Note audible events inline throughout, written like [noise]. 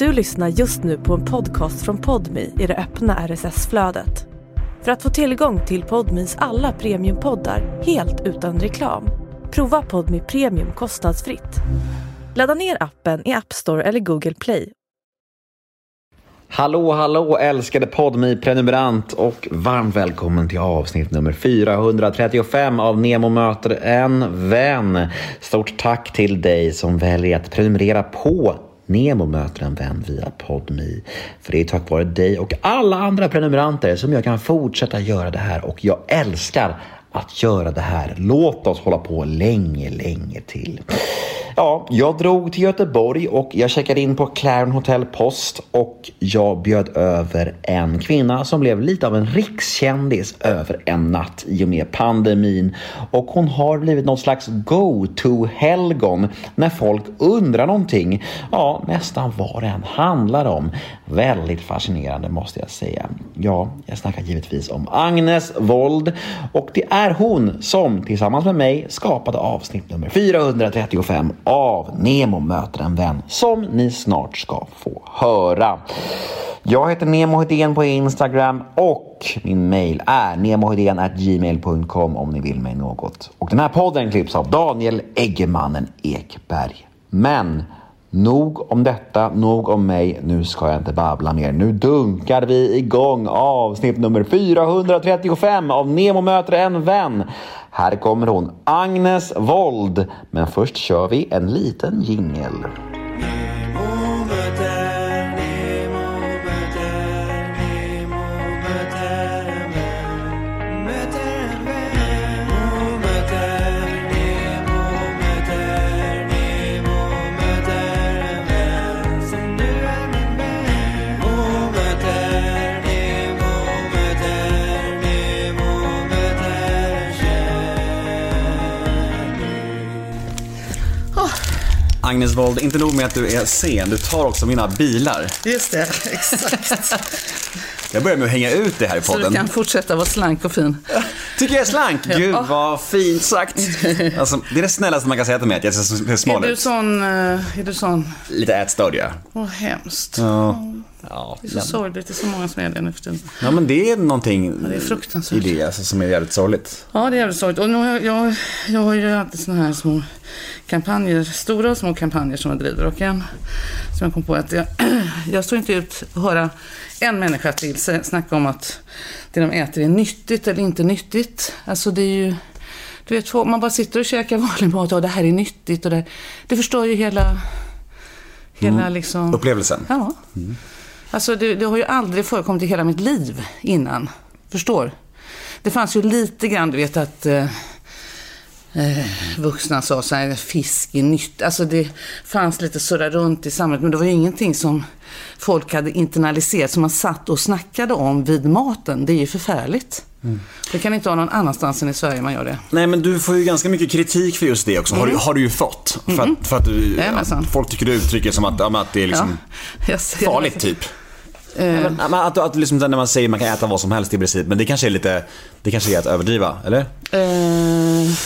Du lyssnar just nu på en podcast från Podmi i det öppna RSS-flödet. För att få tillgång till Podmis alla premiumpoddar helt utan reklam, prova Podmi Premium kostnadsfritt. Ladda ner appen i App Store eller Google Play. Hallå, hallå älskade podmi prenumerant och varmt välkommen till avsnitt nummer 435 av Nemo möter en vän. Stort tack till dig som väljer att prenumerera på Nemo möter en vän via Podmi. För det är tack vare dig och alla andra prenumeranter som jag kan fortsätta göra det här och jag älskar att göra det här. Låt oss hålla på länge, länge till. Ja, jag drog till Göteborg och jag checkade in på Claren Hotel Post och jag bjöd över en kvinna som blev lite av en rikskändis över en natt i och med pandemin. Och hon har blivit någon slags go-to-helgon när folk undrar någonting. Ja, nästan vad det än handlar om. Väldigt fascinerande måste jag säga. Ja, jag snackar givetvis om Agnes Wold och det är är hon som tillsammans med mig skapade avsnitt nummer 435 av Nemo möter en vän som ni snart ska få höra. Jag heter Nemo Hedén på Instagram och min mail är gmail.com om ni vill mig något. Och den här podden klipps av Daniel Eggemannen Ekberg. Men Nog om detta, nog om mig. Nu ska jag inte babbla mer. Nu dunkar vi igång avsnitt nummer 435 av Nemo möter en vän. Här kommer hon, Agnes Wold. Men först kör vi en liten jingel. Agnes Wold, inte nog med att du är sen, du tar också mina bilar. Just det, [laughs] exakt. Jag börjar med att hänga ut det här i podden. Så du kan fortsätta vara slank och fin. Tycker jag är slank? Gud vad fint sagt. [laughs] Alltså, det är det snällaste man kan säga till mig, att jag ser smal ut. Är du sån, eh, är du sån? Lite ätstörd ja. Åh, hemskt. Ja. Ja, det är så men... sorgligt, det är så många som är det nu för tiden. Ja, men det är någonting ja, det är fruktansvärt. i det alltså, som är jävligt sorgligt. Ja, det är jävligt sorgligt. Och jag, jag, jag har ju alltid sådana här små kampanjer, stora och små kampanjer som jag driver. Och en som jag kom på att jag, [clears throat] jag står inte ut att höra en människa till snacka om att det de äter är nyttigt eller inte nyttigt. Alltså det är ju, du vet, man bara sitter och käkar vanlig mat och det här är nyttigt och det, det förstör ju hela, hela mm. liksom... Upplevelsen? Ja. Mm. Alltså det, det, har ju aldrig förekommit i hela mitt liv innan. Förstår? Det fanns ju lite grann, du vet att eh, eh, vuxna sa så här, fisk är nytt. Alltså det fanns lite sådär runt i samhället, men det var ju ingenting som folk hade internaliserat, som man satt och snackade om vid maten. Det är ju förfärligt. Mm. Det kan inte vara någon annanstans än i Sverige man gör det. Nej, men du får ju ganska mycket kritik för just det också. Mm. Har, du, har du ju fått. För att, mm. för att du, ja, folk tycker du uttrycker som att, att det är liksom ja, farligt typ. Eh. Men, att, att liksom, när man säger att man kan äta vad som helst i princip, men det kanske är lite, det kanske är att överdriva, eller? Eh,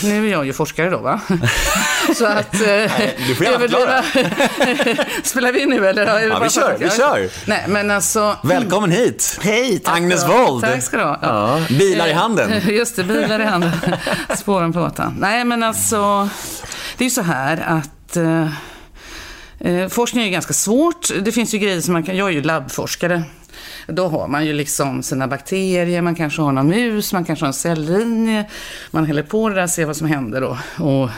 nu är jag ju forskare då va? [laughs] Så att... Eh, Nej, du får överdriva. [laughs] Spelar vi nu eller? Ja, vi kör, vi kör. Nej, men alltså... Välkommen hit! Hej, Agnes Wold. Tack ska du ha. Ja. Bilar i handen. [laughs] Just det, bilar i handen. Spåren på åtan. Nej, men alltså, det är ju så här att eh, forskning är ju ganska svårt. Det finns ju grejer som man kan, jag är ju labbforskare. Då har man ju liksom sina bakterier, man kanske har någon mus, man kanske har en celllinje. Man häller på det där, ser vad som händer då. Och,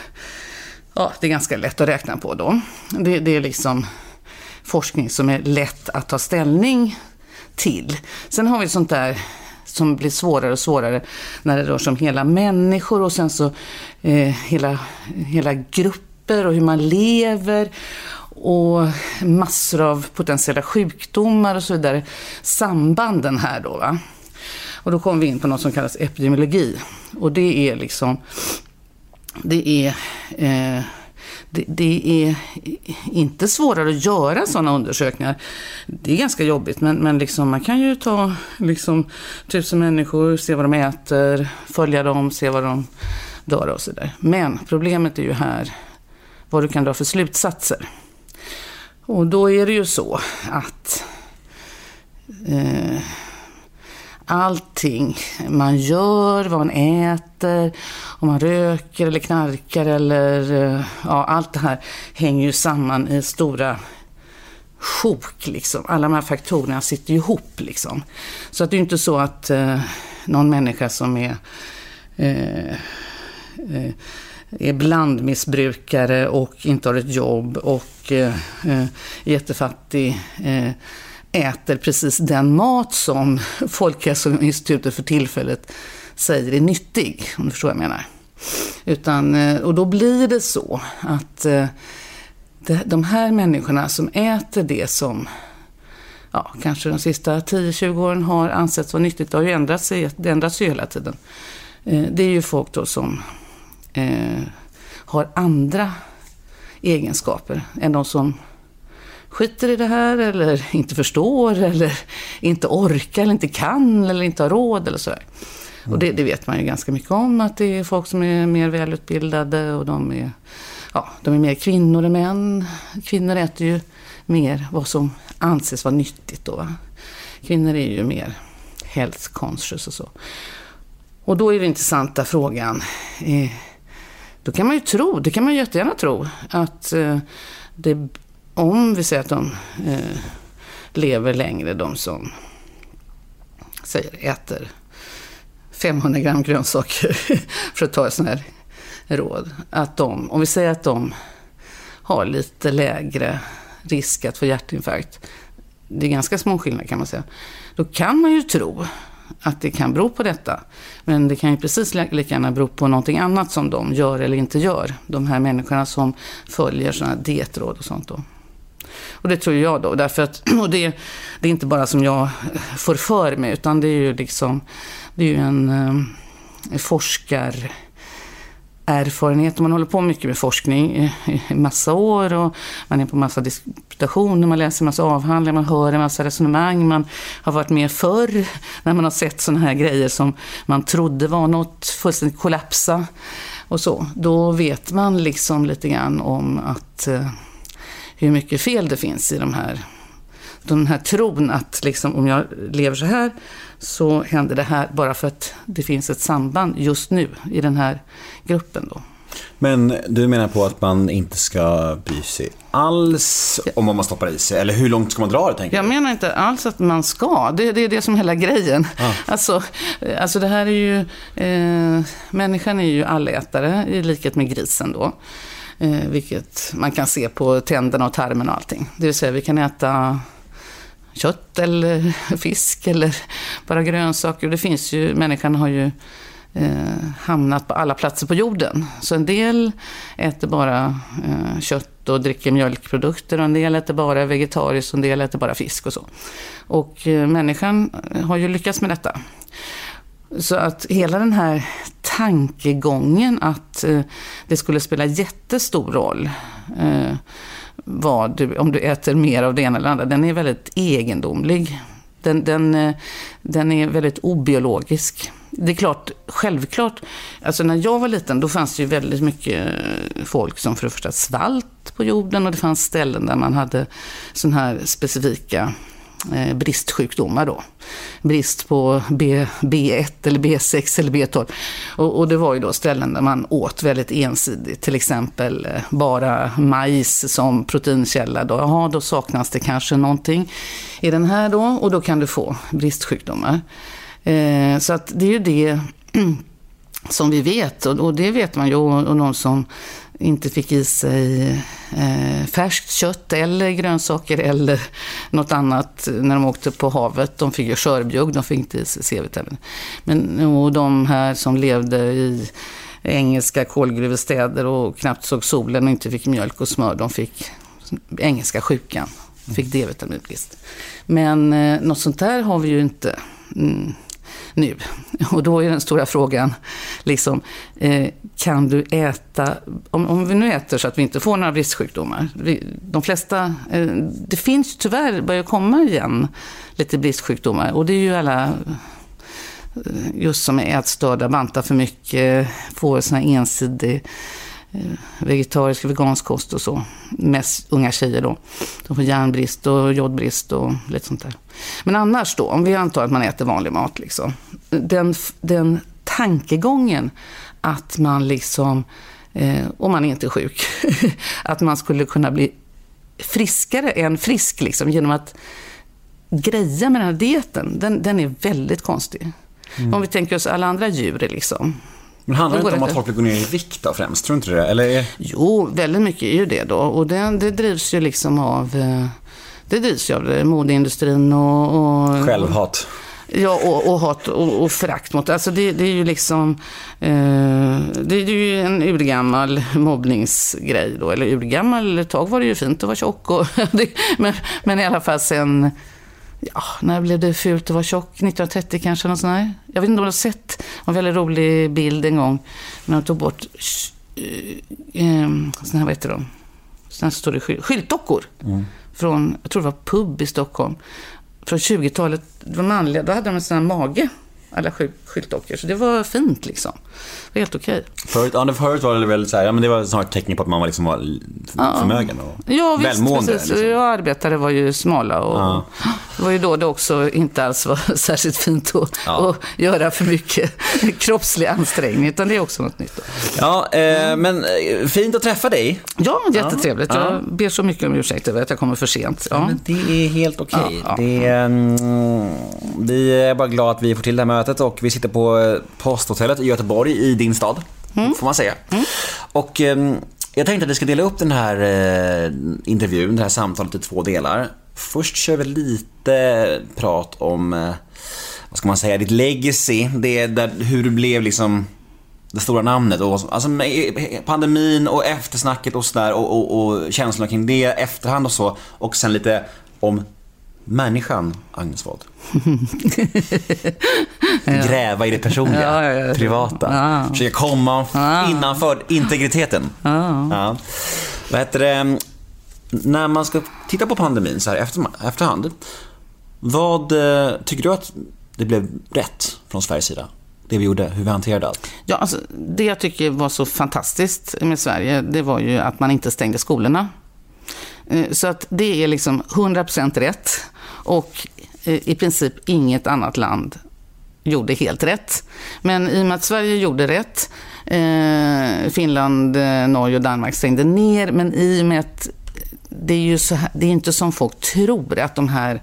ja, det är ganska lätt att räkna på då. Det, det är liksom forskning som är lätt att ta ställning till. Sen har vi sånt där som blir svårare och svårare när det rör sig om hela människor och sen så eh, hela, hela grupper och hur man lever och massor av potentiella sjukdomar och så vidare. Sambanden här då. Va? Och då kommer vi in på något som kallas epidemiologi. Och det är liksom, det är, eh, det, det, är inte svårare att göra sådana undersökningar. Det är ganska jobbigt, men, men liksom, man kan ju ta liksom, tusen människor, se vad de äter, följa dem, se vad de dör och så där. Men problemet är ju här vad du kan dra för slutsatser. Och då är det ju så att eh, allting man gör, vad man äter, om man röker eller knarkar eller eh, ja, allt det här hänger ju samman i stora sjok liksom. Alla de här faktorerna sitter ju ihop liksom. Så att det är inte så att eh, någon människa som är eh, eh, är blandmissbrukare och inte har ett jobb och eh, eh jättefattig eh, äter precis den mat som [laughs] Folkhälsoinstitutet för tillfället säger är nyttig, om du förstår vad jag menar. Utan, eh, och då blir det så att eh, de här människorna som äter det som ja, kanske de sista 10-20 åren har ansetts vara nyttigt, det har ju ändrat sig, det ändras ju hela tiden. Eh, det är ju folk då som eh, har andra egenskaper än de som skiter i det här eller [laughs] inte förstår eller inte orkar eller inte kan eller inte har råd eller sådär. Mm. Och det, det, vet man ju ganska mycket om, att det är folk som är mer välutbildade och de är, ja, de är mer kvinnor än män. Kvinnor äter ju mer vad som anses vara nyttigt då. Kvinnor är ju mer health conscious och så. Och då är den intressanta frågan, eh, då kan man ju tro, det kan man ju jättegärna tro, att eh, det om vi säger att de eh, lever längre, de som säger äter 500 gram grönsaker, [laughs] för att ta ett sånt här råd. Att de, om vi säger att de har lite lägre risk att få hjärtinfarkt, det är ganska små skillnader kan man säga, då kan man ju tro att det kan bero på detta. Men det kan ju precis lika gärna bero på någonting annat som de gör eller inte gör. De här människorna som följer sådana här dietråd och sånt då. Och det tror jag då, därför att [clears throat] och det, det är inte bara som jag får för mig, utan det är ju liksom, det är ju en eh, forskar erfarenhet. Man håller på mycket med forskning i, massa år och man är på massa disputationer, man läser massa avhandlingar, man hör en massa resonemang. Man har varit med förr när man har sett sådana här grejer som man trodde var något fullständigt kollapsa och så. Då vet man liksom lite grann om att eh, hur mycket fel det finns i de här den här tron att liksom, om jag lever så här så händer det här bara för att det finns ett samband just nu i den här gruppen. Då. Men du menar på att man inte ska bry sig alls om vad man stoppar i sig? Eller hur långt ska man dra det? Tänker jag du? menar inte alls att man ska. Det, det är det som är hela grejen. Ah. Alltså, alltså det här är ju... Eh, människan är ju allätare i likhet med grisen då. Eh, vilket man kan se på tänderna och tarmen och allting. Det vill säga vi kan äta kött eller [laughs] fisk eller bara grönsaker. Det finns ju, människan har ju eh, hamnat på alla platser på jorden. Så en del äter bara eh, kött och dricker mjölkprodukter och en del äter bara vegetariskt och en del äter bara fisk och så. Och eh, människan har ju lyckats med detta. Så att hela den här tankegången att eh, det skulle spela jättestor roll eh, vad du, om du äter mer av det ena eller andra, den är väldigt egendomlig. Den, den, eh, den är väldigt obiologisk. Det är klart, självklart, alltså när jag var liten då fanns det ju väldigt mycket eh, folk som för det första svalt på jorden och det fanns ställen där man hade sådana här specifika Eh, bristsjukdomar då. Brist på B, B1 eller B6 eller B12. Och, och, det var ju då ställen där man åt väldigt ensidigt, till exempel eh, bara majs som proteinkälla. Då, Jaha, då saknas det kanske någonting i den här då och då kan du få bristsjukdomar. Eh, så att det är ju det [clears throat] som vi vet, och, och det vet man ju, och, och någon som inte fick i sig eh, färskt kött eller grönsaker eller något annat när de åkte på havet. De fick ju skörbjugg, de fick inte i sig C-vitamin. Men och de här som levde i engelska kolgruvestäder och knappt såg solen och inte fick mjölk och smör, de fick engelska sjukan, fick D-vitaminbrist. Men eh, något sånt där har vi ju inte. Mm nu. Och då är den stora frågan, liksom, eh, kan du äta, om, om vi nu äter så att vi inte får några bristsjukdomar. Vi, de flesta, eh, det finns tyvärr, börjar komma igen, lite bristsjukdomar. Och det är ju alla eh, just som är ätstörda, bantar för mycket, får sån här ensidig vegetarisk och vegansk kost och så. Mest unga tjejer då. De får järnbrist och jodbrist och lite sånt där. Men annars då, om vi antar att man äter vanlig mat, liksom. Den, den tankegången att man liksom, eh, om man inte är sjuk, [laughs] att man skulle kunna bli friskare än frisk liksom, genom att greja med den här dieten, den, den är väldigt konstig. Mm. Om vi tänker oss alla andra djur liksom. Men handlar det inte om att folk vill gå ner i vikt då främst? Tror du inte det? Eller? Jo, väldigt mycket är ju det då. Och det, det drivs ju liksom av eh, det drivs ju av modeindustrin och... och Självhat. Ja, och, och hat och, och förakt mot... Alltså det, det är ju liksom... Eh, det är ju en urgammal [laughs] mobbningsgrej då. Eller urgammal, ett tag var det ju fint att vara tjock. Och [laughs] men, men i alla fall sen... Ja, när blev det fult att vara tjock? 1930 kanske? Något sånt Jag vet inte om du har sett en väldigt rolig bild en gång. När de tog bort... Eh, eh, såna här, vad heter de? Såna här står det skyltdockor. Mm. Från, jag tror det var pub i Stockholm från 20-talet, det var manliga, då hade de en sån här mage, alla skyltdockor. Så det var fint liksom. Det var helt okej. Förut, ja, förut var det väl så här, ja men det var snarare tecken på att man var, liksom var förmögen och ja, visst, välmående. Precis. Liksom. Ja, arbetare var ju smala och ja. Det var ju då det också inte alls var [laughs] särskilt fint att, ja. att göra för mycket [laughs] kroppslig ansträngning, utan det är också något nytt. Då. Ja, eh, men eh, fint att träffa dig. Ja, jättetrevligt. Ja. Jag ber så mycket om ursäkt över att jag kommer för sent. Ja. men det är helt okej. Okay. Ja, det, mm, vi är bara glada att vi får till det här mötet och vi sitter på eh, posthotellet i Göteborg i din stad, mm. får man säga. Mm. Och eh, jag tänkte att vi ska dela upp den här eh, intervjun, det här samtalet i två delar. Först kör vi lite prat om, eh, vad ska man säga, ditt legacy. Det där, hur du blev liksom det stora namnet. Och, alltså pandemin och eftersnacket och sådär och, och, och känslorna kring det, efterhand och så. Och sen lite om människan Agnes Wold. [laughs] Gräva i det personliga, ja, ja, ja. privata. Ja. Försöka komma innanför integriteten. Ja. Vad heter det? När man ska titta på pandemin så här efter, efterhand. Vad eh, tycker du att det blev rätt från Sveriges sida? det vi gjorde, hur vi hanterade allt? Ja, alltså, det jag tycker var så fantastiskt med Sverige, det var ju att man inte stängde skolorna. Eh, så att det är liksom 100% rätt. Och eh, i princip inget annat land gjorde helt rätt. Men i och med att Sverige gjorde rätt, Finland, Norge och Danmark stängde ner, men i och med att det är ju så här, det är inte som folk tror att de här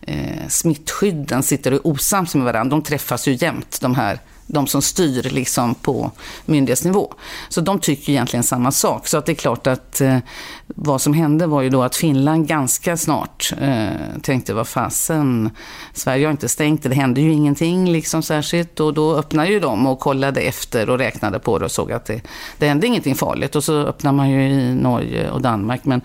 eh, smittskydden sitter och osams med varandra. De träffas ju jämt, de här de som styr liksom på myndighetsnivå. Så de tycker egentligen samma sak. Så att det är klart att eh, vad som hände var ju då att Finland ganska snart eh, tänkte, vad fasen, Sverige har inte stängt det, det hände ju ingenting liksom särskilt. Och då öppnade ju de och kollade efter och räknade på det och såg att det, det hände ingenting farligt. Och så öppnar man ju i Norge och Danmark. Men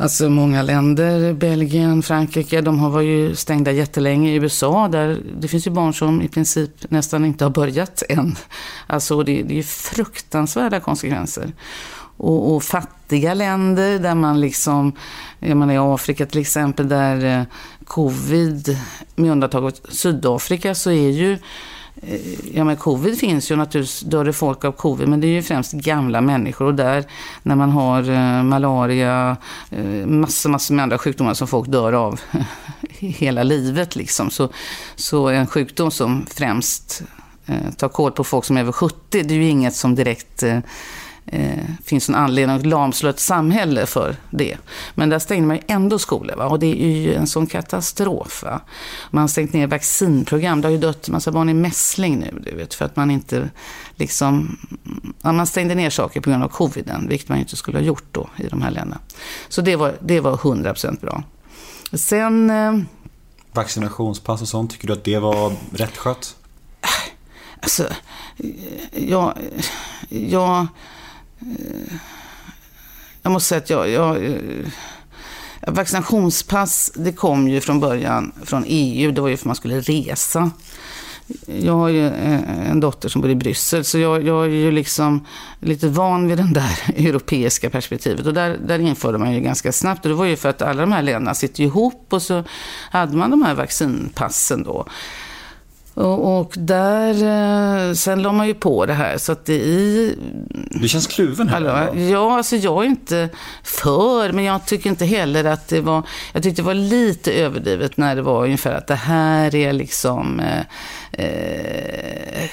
Alltså många länder, Belgien, Frankrike, de har varit ju stängda jättelänge. I USA, där det finns ju barn som i princip nästan inte har börjat än. Alltså det, det är fruktansvärda konsekvenser. Och, och, fattiga länder där man liksom, jag menar i Afrika till exempel, där eh, covid, med undantag av Sydafrika, så är ju Eh, ja men covid finns ju naturligtvis, dör det folk av covid, men det är ju främst gamla människor och där när man har eh, malaria, eh, massor, massor med andra sjukdomar som folk dör av [laughs] hela livet liksom. Så, så en sjukdom som främst eh, tar koll på folk som är över 70, det är ju inget som direkt eh, eh, finns en anledning att lamslå ett samhälle för det. Men där stängde man ju ändå skolor va? och det är ju en sån katastrof. Va? Man har stängt ner vaccinprogram. Det har ju dött en massa barn i mässling nu, du vet, för att man inte liksom... Ja, man stängde ner saker på grund av coviden, vilket man ju inte skulle ha gjort då i de här länderna. Så det var, det var 100% bra. Sen... Eh, Vaccinationspass och sånt, tycker du att det var rätt skött? Alltså, jag... jag Eh, jag måste säga att jag, jag eh, Vaccinationspass, det kom ju från början från EU. Det var ju för att man skulle resa. Jag har ju eh, en dotter som bor i Bryssel, så jag, jag är ju liksom lite van vid det där [laughs] europeiska perspektivet. Och där, där införde man ju ganska snabbt. Och det var ju för att alla de här länderna sitter ihop och så hade man de här vaccinpassen då. Och, där, eh, sen la man ju på det här. Så att det i... Du känns kluven här. Alltså, ja, alltså jag är inte för, men jag tycker inte heller att det var... Jag tyckte det var lite överdrivet när det var ungefär att det här är liksom... Eh, eh,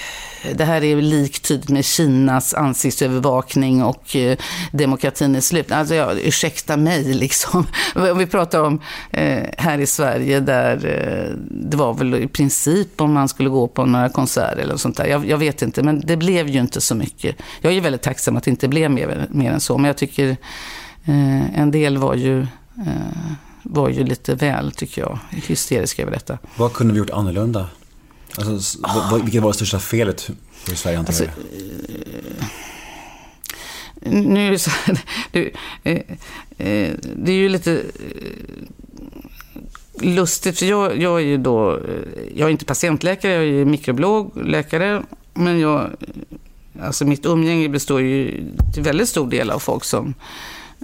det här är liktydigt typ med Kinas ansiktsövervakning och eh, demokratin är slut. Alltså, ja, ursäkta mig [laughs] liksom. Om vi pratar om eh, här i Sverige där eh, det var väl i princip om man skulle gå på några konserter eller sånt där. Jag, jag, vet inte, men det blev ju inte så mycket. Jag är väldigt tacksam att det inte blev mer, mer än så, men jag tycker eh, en del var ju eh, var ju lite väl, tycker jag, hysteriska över detta. Vad kunde vi gjort annorlunda? Alltså, oh. Vilket var det största felet hur Sverige hanterar alltså, det? Nu är det så [laughs] det, eh, eh, det är ju lite eh, lustigt, för jag, jag är ju då, jag är inte patientläkare, jag är mikrobiologläkare, men jag, alltså mitt umgänge består ju till väldigt stor del av folk som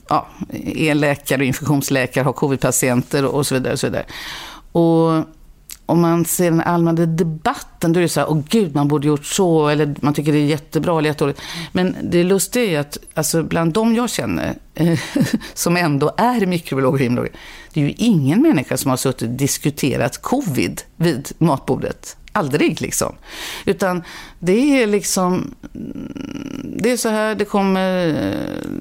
ja, är läkare och infektionsläkare, har covid-patienter och så vidare. Och så vidare. Och om man ser den allmänna debatten, då är det så här, åh gud, man borde gjort så, eller man tycker det är jättebra eller jättedåligt. Men det lustiga är att alltså, bland de jag känner, [laughs] som ändå är mikrobiologer och immunologer, det är ju ingen människa som har suttit och diskuterat covid vid matbordet. Aldrig liksom. Utan det är liksom, det är så här, det kommer,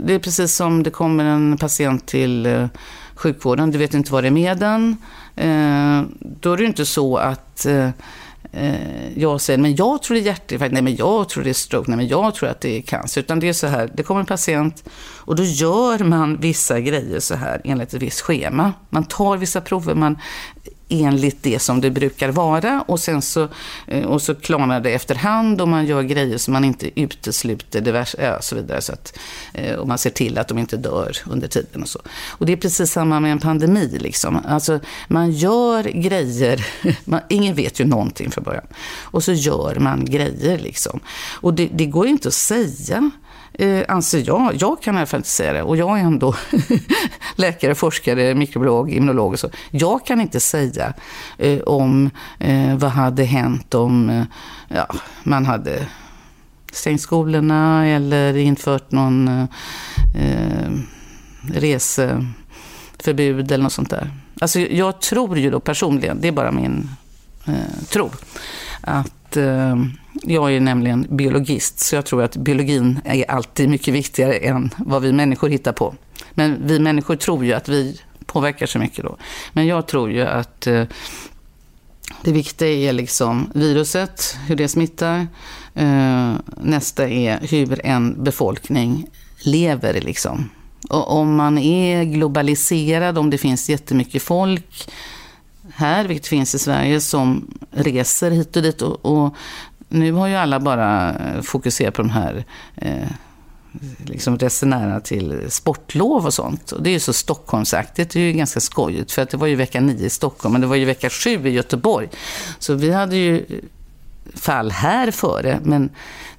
det är precis som det kommer en patient till eh, sjukvården, du vet inte vad det är med den. Eh, då är det inte så att eh, jag säger, men jag tror det är hjärtinfarkt, nej men jag tror det är stroke, nej men jag tror att det är cancer. Utan det är så här, det kommer en patient och då gör man vissa grejer så här enligt ett visst schema. Man tar vissa prover, man enligt det som det brukar vara och sen så, eh, och så klarnar det efterhand och man gör grejer som man inte utesluter diverse, ja, så vidare. Så att, eh, och man ser till att de inte dör under tiden och så. Och det är precis samma med en pandemi. Liksom. Alltså, man gör grejer, [laughs] man, ingen vet ju någonting från början. Och så gör man grejer liksom. Och det, det går inte att säga eh, anser jag. Jag kan i alla fall inte säga det. Och jag är ändå [laughs] läkare, forskare, mikrobiolog, immunolog och så. Jag kan inte säga eh, om eh, vad hade hänt om eh, ja, man hade stängt skolorna eller infört någon eh, reseförbud eller något sånt där. Alltså jag tror ju då personligen, det är bara min eh, tro, att eh, jag är nämligen biologist, så jag tror att biologin är alltid mycket viktigare än vad vi människor hittar på. Men vi människor tror ju att vi påverkar så mycket då. Men jag tror ju att eh, det viktiga är liksom viruset, hur det smittar. Eh, nästa är hur en befolkning lever liksom. Och om man är globaliserad, om det finns jättemycket folk här, vilket finns i Sverige, som reser hit och dit. Och, och nu har ju alla bara eh, fokuserat på de här eh, liksom resenärerna till sportlov och sånt. Och det är ju så Stockholmsaktigt, det är ju ganska skojigt. För att det var ju vecka nio i Stockholm, men det var ju vecka sju i Göteborg. Så vi hade ju fall här före, men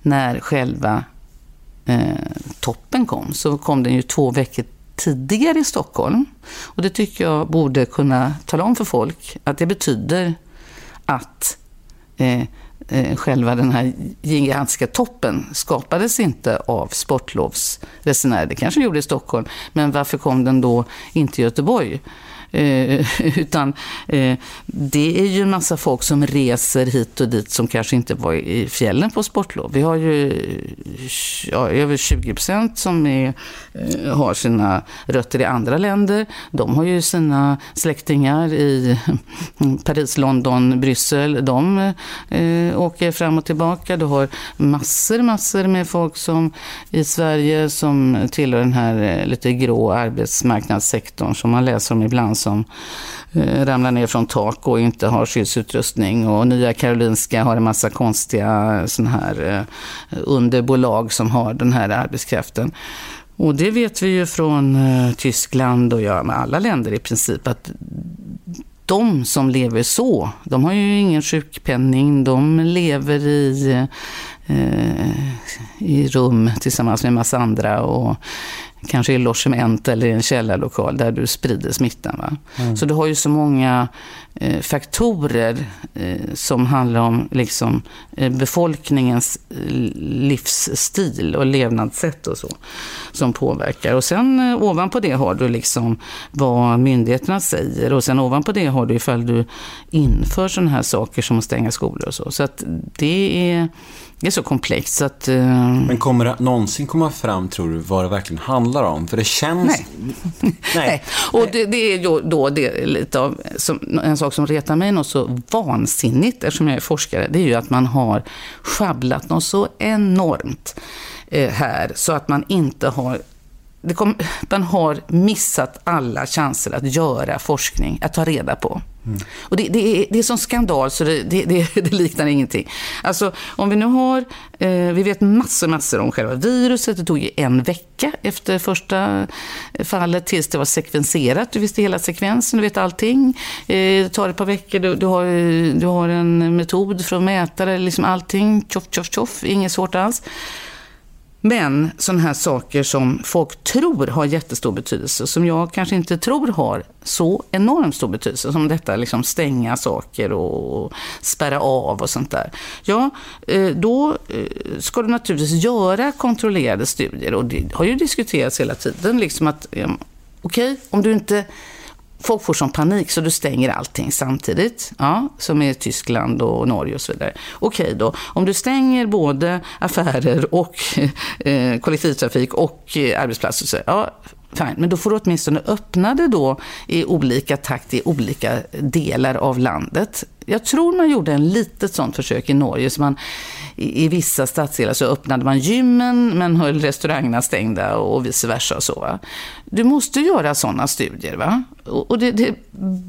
när själva eh, toppen kom så kom den ju två veckor tidigare i Stockholm. Och det tycker jag borde kunna tala om för folk att det betyder att eh, Eh, själva den här gigantiska toppen skapades inte av sportlovsresenärer. Det kanske gjorde i Stockholm, men varför kom den då inte i Göteborg? Eh, [laughs] utan eh, det är ju en massa folk som reser hit och dit som kanske inte var i fjällen på sportlov. Vi har ju ja, över 20 procent som är, eh, har sina rötter i andra länder. De har ju sina släktingar i [laughs] Paris, London, Bryssel. De eh, åker fram och tillbaka. Du har massor, massor med folk som i Sverige som tillhör den här eh, lite grå arbetsmarknadssektorn som man läser om ibland som eh, ramlar ner från tak och inte har skyddsutrustning. Och Nya Karolinska har en massa konstiga eh, sån här eh, underbolag som har den här arbetskraften. Och det vet vi ju från eh, Tyskland och ja, med alla länder i princip att de som lever så, de har ju ingen sjukpenning, de lever i, eh, i rum tillsammans med en massa andra och kanske i logement eller i en källarlokal där du sprider smittan. Va? Mm. Så du har ju så många eh, faktorer eh, som handlar om liksom, eh, befolkningens eh, livsstil och levnadssätt och så som påverkar. Och sen eh, ovanpå det har du liksom vad myndigheterna säger och sen ovanpå det har du ifall du inför sådana här saker som att stänga skolor och så. Så att det är det är så komplext så att... Uh... Men kommer det någonsin komma fram, tror du, vad det verkligen handlar om? För det känns... Nej. [laughs] Nej. Nej. Och det, det, är ju då det lite av, som, en sak som retar mig något så vansinnigt, eftersom jag är forskare, det är ju att man har schabblat något så enormt eh, här, så att man inte har kom, man har missat alla chanser att göra forskning, att ta reda på. Mm. Och det, det, är, det är sån skandal så det, det, [laughs] det, liknar ingenting. Alltså om vi nu har, eh, vi vet massor, massor om själva viruset. Det tog ju en vecka efter första fallet tills det var sekvenserat. Du visste hela sekvensen, du vet allting. Eh, det tar ett par veckor, du, du, har, du har en metod för att mäta det, liksom allting. Tjoff, tjoff, tjoff, inget svårt alls. Men sådana här saker som folk tror har jättestor betydelse, som jag kanske inte tror har så enormt stor betydelse, som detta liksom stänga saker och spärra av och sånt där. Ja, eh, då eh, ska du naturligtvis göra kontrollerade studier och det har ju diskuterats hela tiden, liksom att okej, okay, om du inte folk får som panik så du stänger allting samtidigt. Ja, som i Tyskland och Norge och så vidare. Okej då, om du stänger både affärer och [laughs] eh, kollektivtrafik och eh, arbetsplatser. Så, ja, fine. Men då får du åtminstone öppna det då i olika takt i olika delar av landet. Jag tror man gjorde en litet sånt försök i Norge. Så man, i, i vissa stadsdelar så öppnade man gymmen men höll restaurangerna stängda och vice versa. Och så, va? Du måste göra sådana studier. Va? Och, och det, det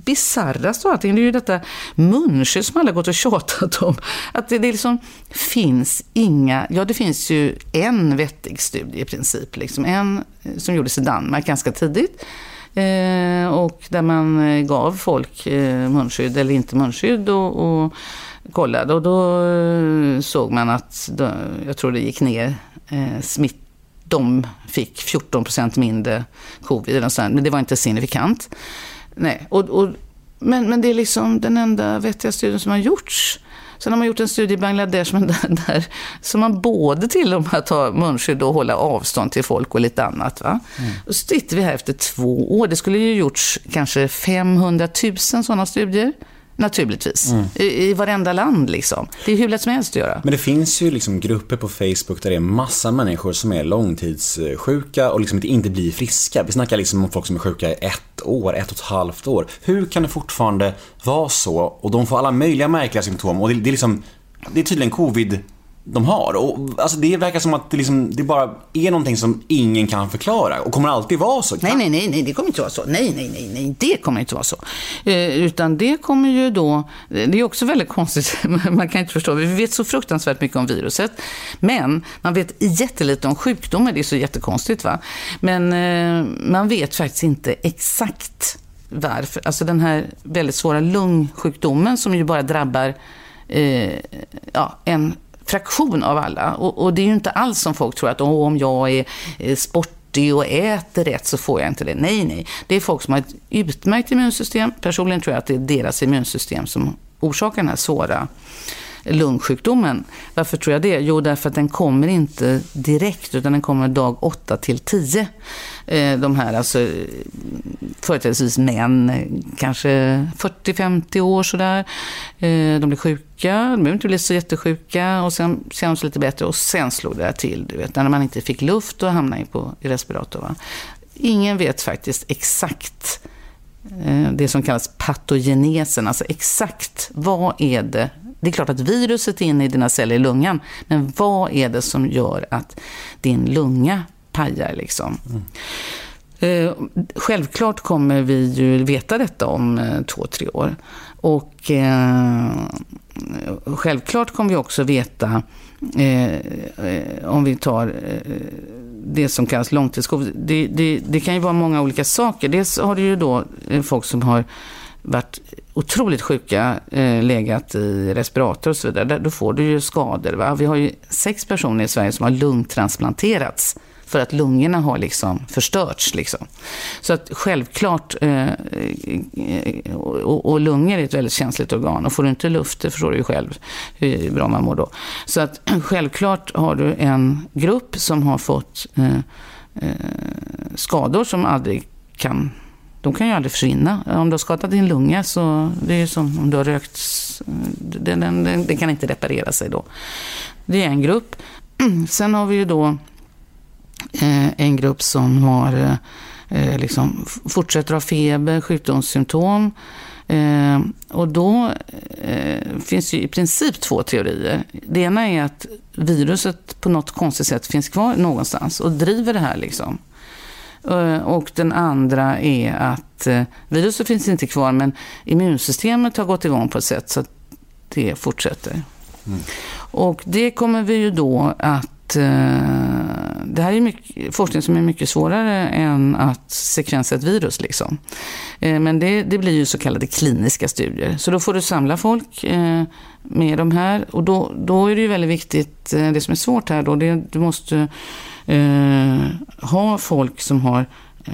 bisarraste av allting det är ju detta munskydd som alla gått och tjatat om. Att det, det liksom finns inga, ja det finns ju en vettig studie i princip. Liksom. En eh, som gjordes i Danmark ganska tidigt. Eh, där man eh, gav folk eh, munskydd eller inte munskydd och, och kollade. Och då eh, såg man att, då, jag tror det gick ner, eh, smitt, de fick 14 procent mindre covid. Eller sånt, men det var inte signifikant. Nej, och, och, men, men det är liksom den enda vettiga studien som har gjorts. Sen har man gjort en studie i Bangladesh men [laughs] där, där som man både till och med att ha munskydd och hålla avstånd till folk och lite annat. Va? Mm. Och så sitter vi här efter två år. Det skulle ju gjorts kanske 500 000 sådana studier. Naturligtvis. Mm. I, I varenda land liksom. Det är hur lätt som helst att göra. Men det finns ju liksom grupper på Facebook där det är massa människor som är långtidssjuka och liksom inte blir friska. Vi snackar liksom om folk som är sjuka i ett år, ett och ett halvt år. Hur kan det fortfarande vara så? Och de får alla möjliga märkliga symptom och det, det är liksom det är tydligen covid de har. Och, alltså, det verkar som att det, liksom, det bara är någonting som ingen kan förklara och kommer alltid vara så. Nej, nej, nej, nej, det kommer inte vara så. Nej, nej, nej, nej, det kommer inte vara så. Eh, utan det kommer ju då, eh, det är också väldigt konstigt, [laughs] man kan inte förstå, vi vet så fruktansvärt mycket om viruset, men man vet jättelite om sjukdomen, det är så jättekonstigt va. Men eh, man vet faktiskt inte exakt varför, alltså den här väldigt svåra lungsjukdomen som ju bara drabbar eh, ja, en fraktion av alla. Och, och, det är ju inte alls som folk tror att om jag är, är sportig och äter rätt så får jag inte det. Nej, nej. Det är folk som har ett utmärkt immunsystem. Personligen tror jag att det är deras immunsystem som orsakar den här svåra lungsjukdomen. Varför tror jag det? Jo, därför att den kommer inte direkt, utan den kommer dag 8 till 10. Eh, de här, alltså företrädesvis män, kanske 40-50 år sådär. Eh, de blir sjuka, de behöver inte bli så jättesjuka och sen känner de sig lite bättre och sen slog det där till. Du vet, när man inte fick luft och hamnade på, i respirator. Va? Ingen vet faktiskt exakt eh, det som kallas patogenesen, alltså exakt vad är det det är klart att viruset är inne i dina celler i lungan, men vad är det som gör att din lunga pajar liksom? Mm. Eh, självklart kommer vi ju veta detta om eh, två, tre år. Och eh, självklart kommer vi också veta, eh, eh, om vi tar eh, det som kallas långtidscovid, det, det, det, kan ju vara många olika saker. Dels har du ju då eh, folk som har varit otroligt sjuka, eh, legat i respirator och så vidare, då får du ju skador. Va? Vi har ju sex personer i Sverige som har lungtransplanterats för att lungorna har liksom förstörts. Liksom. Så att självklart, eh, eh och, och, lungor är ett väldigt känsligt organ och får du inte luft, det förstår du ju själv hur bra man mår då. Så att [clears throat] självklart har du en grupp som har fått eh, eh, skador som aldrig kan de kan ju aldrig försvinna. Om du har skadat din lunga så det är som om du har rökt. Den, den, den, den kan inte reparera sig då. Det är en grupp. [clears throat] Sen har vi ju då eh, en grupp som har eh, liksom fortsätter ha feber, sjukdomssymptom. Eh, och då eh, finns det i princip två teorier. Det ena är att viruset på något konstigt sätt finns kvar någonstans och driver det här. liksom. Eh, och den andra är att eh, viruset finns inte kvar men immunsystemet har gått igång på ett sätt så att det fortsätter. Mm. Och det kommer vi ju då att... Eh, det här är mycket, forskning som är mycket svårare än att sekvensa ett virus. Liksom. Men det, det, blir ju så kallade kliniska studier. Så då får du samla folk med de här. Och då, då är det ju väldigt viktigt, det som är svårt här då, det du måste eh, ha folk som har eh,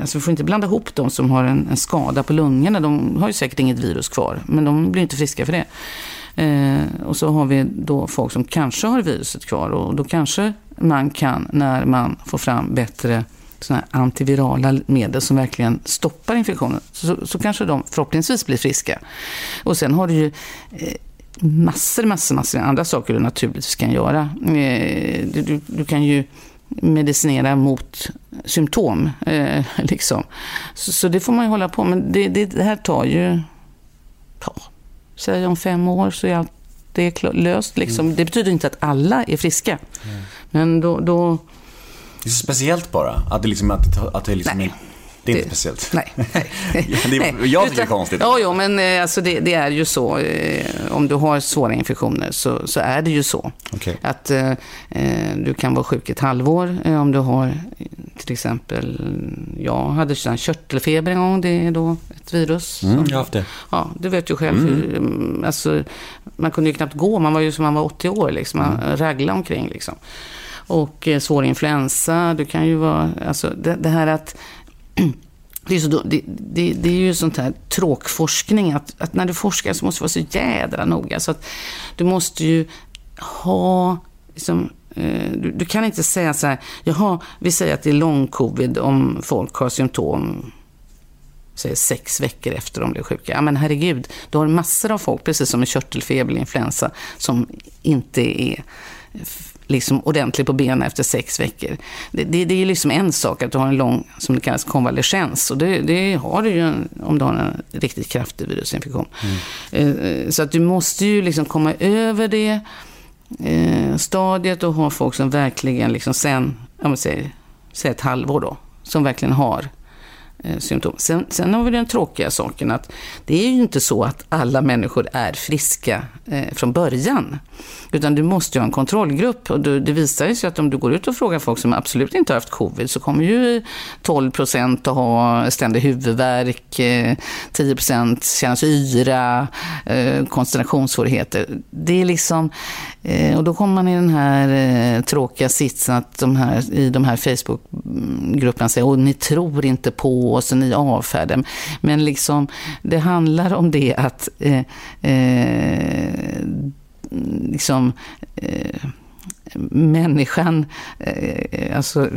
Alltså vi får inte blanda ihop de som har en, en, skada på lungorna. De har ju säkert inget virus kvar, men de blir inte friska för det. Eh, och så har vi då folk som kanske har viruset kvar och då kanske man kan, när man får fram bättre såna antivirala medel som verkligen stoppar infektionen, så, så kanske de förhoppningsvis blir friska. Och sen har du ju eh, massor, massor, massor andra saker du naturligtvis kan göra. Eh, du, du kan ju medicinera mot symptom. Eh, [laughs] liksom. så, så, det får man ju hålla på med. Det, det, det här tar ju, ja, säg om fem år så är allt det är löst. Liksom. Mm. Det betyder inte att alla är friska. Mm. Men då, då... Det är så speciellt bara, att det, liksom, att, att det liksom Nej. Det är inte speciellt. [laughs] Nej. nej. [laughs] det jag tycker det är konstigt. Ja, jo, men eh, alltså det, det, är ju så. Eh, om du har svåra infektioner så, så är det ju så. Okay. Att eh, eh, du kan vara sjuk ett halvår om du har till exempel, jag hade körtelfeber en gång. Det är då ett virus. Mm, som, jag har haft det. Ja, du vet ju själv. Mm. Hur, mm, alltså, man kunde ju knappt gå. Man var ju som man var 80 år. Liksom. Man mm. raglade omkring. Liksom. Och eh, svår influensa. Du kan ju vara, alltså det, det här att det är, så, det, det, det, är ju sånt här tråkforskning, att, att, när du forskar så måste du vara så jädra noga. Så att du måste ju ha, liksom, eh, du, du, kan inte säga så här, jaha, vi säger att det är lång-covid om folk har symptom säger sex veckor efter de blir sjuka. Ja, men herregud, du har massor av folk, precis som med körtelfeber eller influensa, som inte är liksom ordentligt på benen efter sex veckor. Det, det, det är liksom en sak att du har en lång, som det kallas, konvalescens. Och det, det har du ju om du har en riktigt kraftig virusinfektion. Mm. Eh, så att du måste ju liksom komma över det eh, stadiet och ha folk som verkligen liksom sen, om säger, säg ett halvår då, som verkligen har Eh, symptom. Sen, sen har vi den tråkiga saken att det är ju inte så att alla människor är friska eh, från början. Utan du måste ju ha en kontrollgrupp. Och det visar sig att om du går ut och frågar folk som absolut inte har haft covid så kommer ju 12 procent att ha ständig huvudvärk, eh, 10 procent känna sig yra, eh, koncentrationssvårigheter. Det är liksom, eh, och då kommer man i den här eh, tråkiga sitsen att de här, i de här Facebookgrupperna säger att ni tror inte på oss i avfärden. Men liksom, det handlar om det att eh, eh, liksom, eh, människan, eh, alltså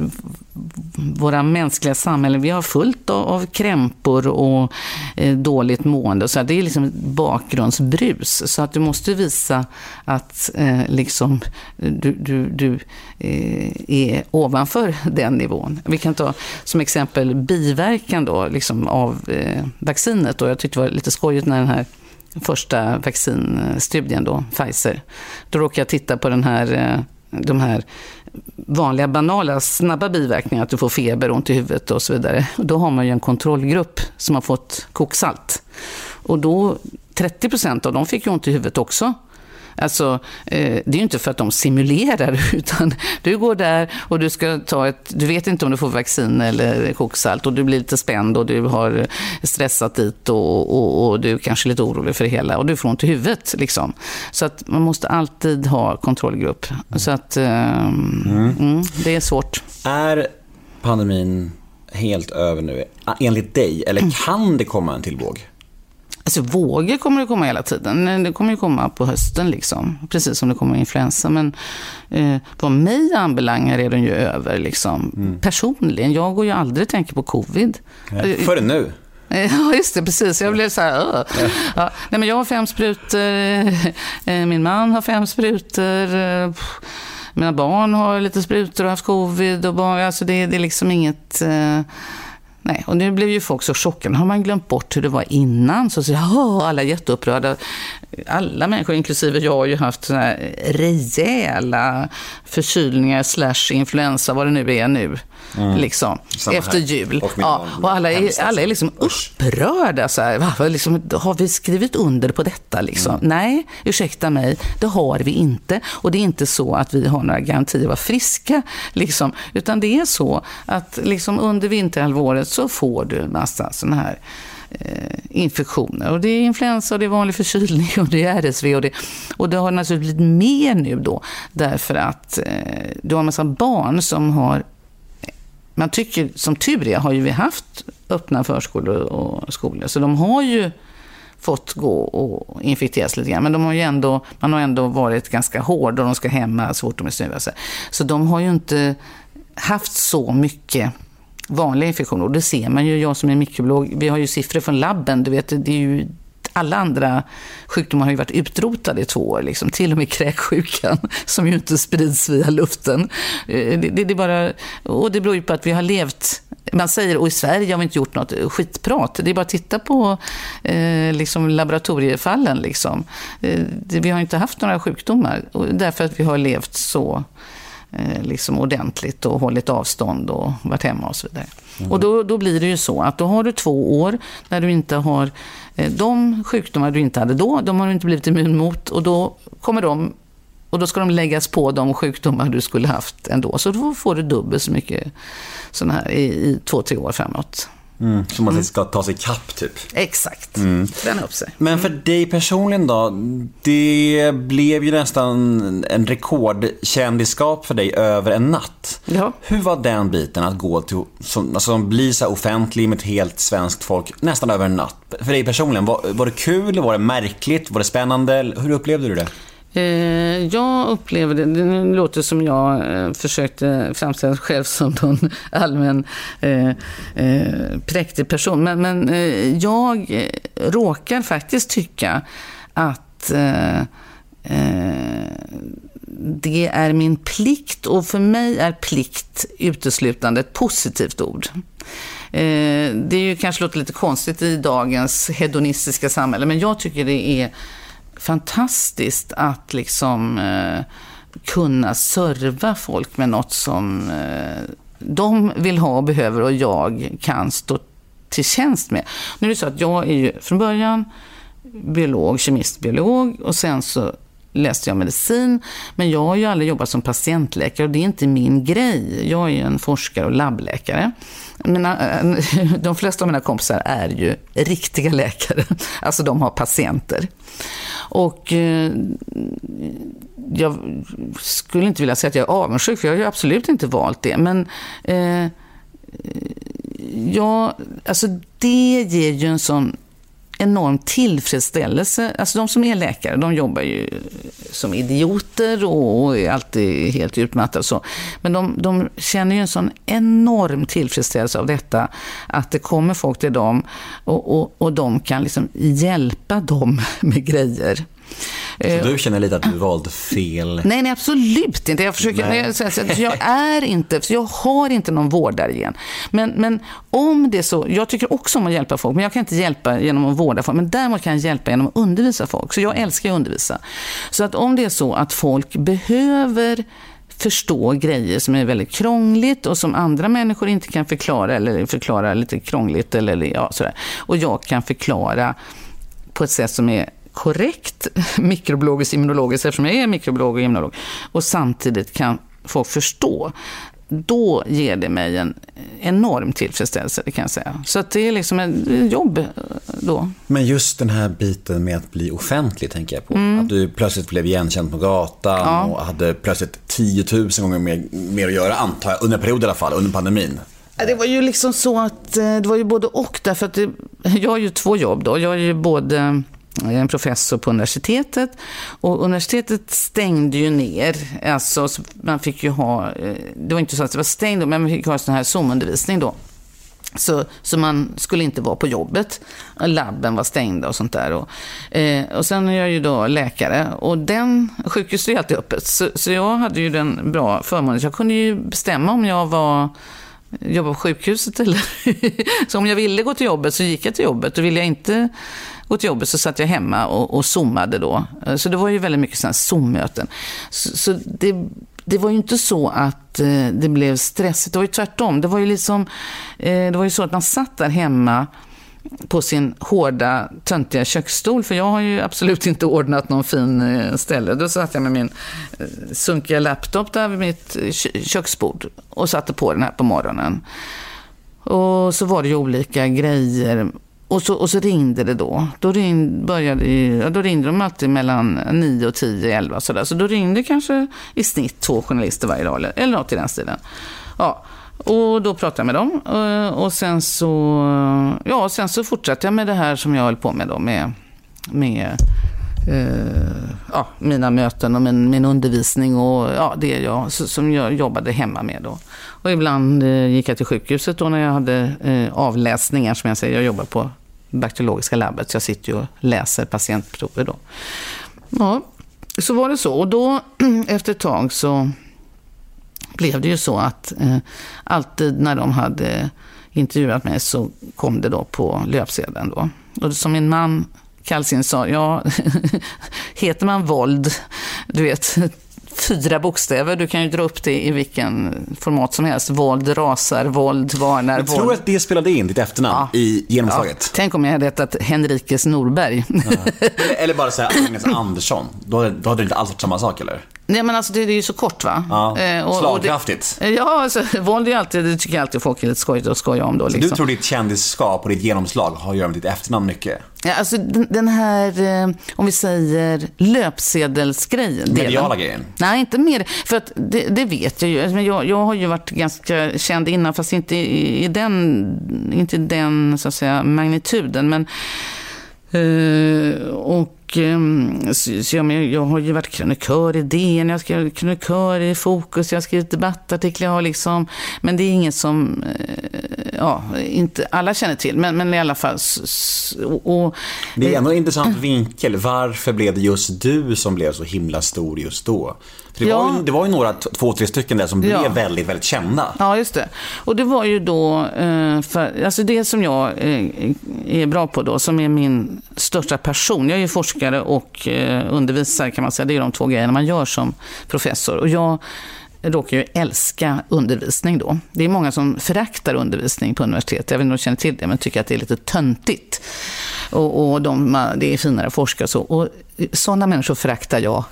våra mänskliga samhällen, vi har fullt av, krämpor och eh, dåligt mående. Så det är liksom ett bakgrundsbrus. Så att du måste visa att eh, liksom, du, du, du är ovanför den nivån. Vi kan ta som exempel biverkan då, liksom av vaccinet. Jag tyckte det var lite skojigt när den här första vaccinstudien då, Pfizer. Då råkade jag titta på den här, de här vanliga banala snabba biverkningar, att du får feber, ont i huvudet och så vidare. Och då har man ju en kontrollgrupp som har fått koksalt. Och då, 30 procent av dem fick ju ont i huvudet också. Alltså, eh, det är ju inte för att de simulerar, [laughs] utan du går där och du ska ta ett, du vet inte om du får vaccin eller koksalt och du blir lite spänd och du har stressat dit och, och, och du är kanske lite orolig för det hela och du får ont i huvudet. Liksom. Så att man måste alltid ha kontrollgrupp. Så att eh, mm. Mm, det är svårt. Är pandemin helt över nu, enligt dig? Eller mm. kan det komma en till våg? Alltså vågor kommer det komma hela tiden. Det kommer ju komma på hösten liksom. Precis som det kommer influensa. Men eh, vad mig anbelangar är den ju över liksom. Mm. Personligen, jag går ju aldrig och tänker på covid. Nej, eh, förrän nu. [laughs] Ja, just det. Precis. Jag blev så här... Uh. Ja. Nej, men jag har fem sprutor. Eh, min man har fem sprutor. Mina barn har lite sprutor och haft covid. Och barn, alltså det, det är liksom inget... Uh, Nej, och nu blev ju folk så chockade. Har man glömt bort hur det var innan? Så, så alla är jätteupprörda. Alla människor, inklusive jag, har ju haft såna här rejäla förkylningar slash influensa, vad det nu är nu. Mm. Liksom, efter jul. Och, ja, och alla, är, alla är liksom upprörda. Så här, va, liksom, har vi skrivit under på detta? Liksom? Mm. Nej, ursäkta mig, det har vi inte. Och det är inte så att vi har några garantier att vara friska. Liksom, utan det är så att liksom, under vinterhalvåret så får du en massa sådana här Eh, infektioner. Och det är influensa, och det är vanlig förkylning och det är RSV. Och det, och det har naturligtvis blivit mer nu då därför att eh, du har en massa barn som har man tycker, som tur är, har ju vi haft öppna förskolor och skolor. Så de har ju fått gå och infekteras lite grann. Men de har ju ändå, man har ändå varit ganska hård och de ska hemma så fort de är snuvade. Så de har ju inte haft så mycket vanliga infektioner. Och det ser man ju, jag som är mikrobiolog, vi har ju siffror från labben. Du vet, det är ju alla andra sjukdomar har ju varit utrotade i två år. Liksom. Till och med kräksjukan, [laughs] som ju inte sprids via luften. Eh, det, det, det, bara, och det beror ju på att vi har levt man säger, och i Sverige har vi inte gjort något skitprat. Det är bara att titta på eh, liksom laboratoriefallen. Liksom. Eh, vi har inte haft några sjukdomar, därför att vi har levt så liksom ordentligt och hållit avstånd och varit hemma och så vidare. Mm. Och då, då blir det ju så att då har du två år när du inte har Eh, de sjukdomar du inte hade då, de har du inte blivit immun mot och då kommer de och då ska de läggas på de sjukdomar du skulle haft ändå. Så då får du dubbelt så mycket sådana här i, i två, tre år framåt. Mm, så man ska ta sig kapp typ? Exakt, mm. träna upp sig. Men för dig personligen då? Det blev ju nästan en rekordkändisskap för dig över en natt. Ja. Hur var den biten att gå till, som, alltså bli så offentlig med ett helt svenskt folk nästan över en natt? För dig personligen, var, var det kul? Var det märkligt? Var det spännande? Hur upplevde du det? Eh, jag upplever det låter som jag eh, försökte framställa mig själv som någon [laughs] allmän eh, eh, präktig person, men, men eh, jag eh, råkar faktiskt tycka att eh, det är min plikt och för mig är plikt uteslutande ett positivt ord. Det är ju kanske låter lite konstigt i dagens hedonistiska samhälle, men jag tycker det är fantastiskt att liksom eh, kunna serva folk med något som eh, de vill ha och behöver och jag kan stå till tjänst med. Nu är det så att jag är ju från början biolog, kemist-biolog och sen så läste jag medicin. Men jag har ju aldrig jobbat som patientläkare och det är inte min grej. Jag är en forskare och labbläkare. Mina, [laughs] de flesta av mina kompisar är ju riktiga läkare. [laughs] Alltså de har patienter. Och eh, jag skulle inte vilja säga att jag är avundsjuk, för jag har ju absolut inte valt det. Men eh, ja, alltså det ger ju en sån enorm tillfredsställelse. Alltså de som är läkare, de jobbar ju som idioter och är alltid helt utmattade. Så. Men de, de känner ju en sån enorm tillfredsställelse av detta, att det kommer folk till dem och, och, och de kan liksom hjälpa dem [laughs] med grejer. Så eh, du känner lite att du valde fel? Nej, nej absolut inte. Jag, försöker, nej. Jag, jag är inte, jag har inte någon vårdare igen. Men, men om det är så, jag tycker också om att hjälpa folk, men jag kan inte hjälpa genom att vårda folk. Men däremot kan jag hjälpa genom att undervisa folk. Så jag älskar att undervisa. Så att om det är så att folk behöver förstå grejer som är väldigt krångligt och som andra människor inte kan förklara eller förklara lite krångligt eller ja, sådär. Och jag kan förklara på ett sätt som är korrekt mikrobiologiskt immunologiskt, eftersom jag är mikrobiolog och immunolog, och samtidigt kan folk förstå då ger det mig en enorm tillfredsställelse, det kan jag säga. Så att det är liksom ett jobb då. Men just den här biten med att bli offentlig, tänker jag på. Mm. Att du plötsligt blev igenkänd på gatan ja. och hade plötsligt 10 000 gånger mer, mer att göra, antar jag, under en period i alla fall, under pandemin. Det var ju liksom så att eh, det var ju både och, därför att det, jag har ju två jobb då. Jag är ju både en professor på universitetet och universitetet stängde ju ner. Alltså, man fick ju ha, eh, det var inte så att det var stängt, men man fick ha sån här Zoom-undervisning då. Så, så man skulle inte vara på jobbet. Labben var stängda och sånt där. Och, eh, och sen är jag ju då läkare och den, sjukhuset är alltid öppet. Så, så jag hade ju den bra förmånen. Jag kunde ju bestämma om jag var jobba på sjukhuset [laughs] eller... så om jag ville gå till jobbet så gick jag till jobbet och ville jag inte gå till jobbet så satt jag hemma och, och zoomade då. Eh, så det var ju väldigt mycket sådana Zoom-möten. Så, så det, det var ju inte så att eh, det blev stressigt, det var ju tvärtom. Det var ju liksom, eh, det var ju så att man satt där hemma på sin hårda, töntiga köksstol. För jag har ju absolut inte ordnat någon fin ställe. Då satt jag med min sunkiga laptop där vid mitt köksbord och satte på den här på morgonen. Och så var det ju olika grejer. Och så, och så ringde det då. Då, ring, började, ja, då ringde de alltid mellan 9 och 10, 11 sådär. Så då ringde kanske i snitt två journalister varje dag eller, eller något i den stilen. Ja. Och då pratade jag med dem eh, och sen så, ja, sen så fortsatte jag med det här som jag höll på med då med, med eh, ja, mina möten och min, min undervisning och ja, det jag, som jag jobbade hemma med då. Och ibland eh, gick jag till sjukhuset då när jag hade eh, avläsningar som jag säger. Jag jobbar på bakteriologiska labbet så jag sitter och läser patientprover då. Ja, så var det så. Och då [clears throat] efter ett tag så blev det ju så att eh, alltid när de hade intervjuat mig så kom det då på löpsedeln då. Och som min man Kallsin sa, ja, [laughs] heter man våld, du vet, fyra bokstäver. Du kan ju dra upp det i vilken format som helst. Våld rasar, våld varnar. Jag tror att det spelade in ditt efternamn ja. i genomslaget. Ja. Tänk om jag hade hetat Henrikes Norberg. Ja. Eller bara säga Agnes Andersson. Då hade, då hade det inte alls varit samma sak, eller? Nej, men alltså det, det är ju så kort, va? Ja, eh, och, slagkraftigt. Och det, ja, alltså, [laughs] våld är alltid, det tycker jag alltid folk är lite skojigt att skoja om då. Liksom. Så du tror ditt kändisskap och ditt genomslag har att göra med ditt efternamn mycket? Ja, alltså den, den här, eh, om vi säger löpsedelsgrejen. Mediala grejen? Nej, inte mer. För att det, det vet jag ju. Alltså, jag, jag har ju varit ganska känd innan, fast inte i, i den, inte i den så att säga, magnituden. Men, eh, och och, ehm, så jag, jag har ju varit krönikör i DN, jag har skrivit krönikör i Fokus, jag har skrivit debattartiklar. Jag har liksom, men det är inget som eh, ja, inte alla känner till. Men, men i alla fall. Och, det är ändå en intressant vinkel. Varför blev det just du som blev så himla stor just då? Det, ja. var ju, det var ju några, två, tre stycken där som blev ja. väldigt, väldigt kända. Ja, just det. Och det var ju då, eh, för, alltså det som jag eh, är bra på då, som är min största passion. Jag är ju forskare och eh, undervisare kan man säga. Det är de två grejerna man gör som professor. Och jag råkar ju älska undervisning då. Det är många som föraktar undervisning på universitet. Jag vet inte om du känner till det, men tycker att det är lite töntigt. Och, och de, det är finare forskare och så. Och sådana människor föraktar jag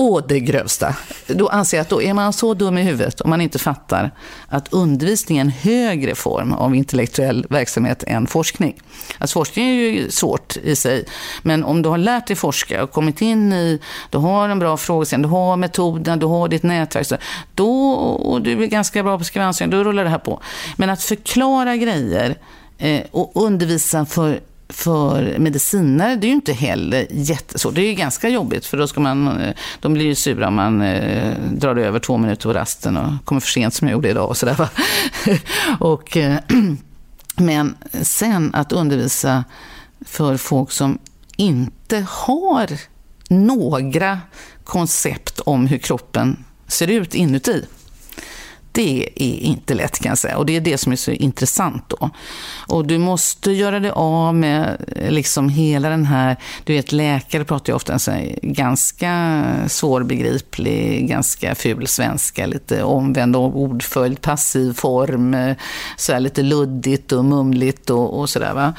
å det grövsta. Då anser jag att då är man så dum i huvudet om man inte fattar att undervisning är en högre form av intellektuell verksamhet än forskning. Alltså forskning är ju svårt i sig, men om du har lärt dig forska och kommit in i, du har en bra frågeställning, du har metoden, du har ditt nätverk, då, och du är ganska bra på skrivansvar, då rullar det här på. Men att förklara grejer eh, och undervisa för för medicinare, det är ju inte heller jättesvårt. Det är ju ganska jobbigt för då ska man, eh, de blir ju sura om man eh, drar över två minuter på rasten och kommer för sent som jag gjorde idag och sådär. [laughs] och, eh, [clears throat] men sen att undervisa för folk som inte har några koncept om hur kroppen ser ut inuti det är inte lätt kan jag säga. Och det är det som är så intressant då. Och du måste göra dig av med liksom hela den här, du vet läkare pratar ju ofta en sån ganska svårbegriplig, ganska ful svenska, lite omvänd ordföljd, passiv form, så här lite luddigt och mumligt och, och sådär va.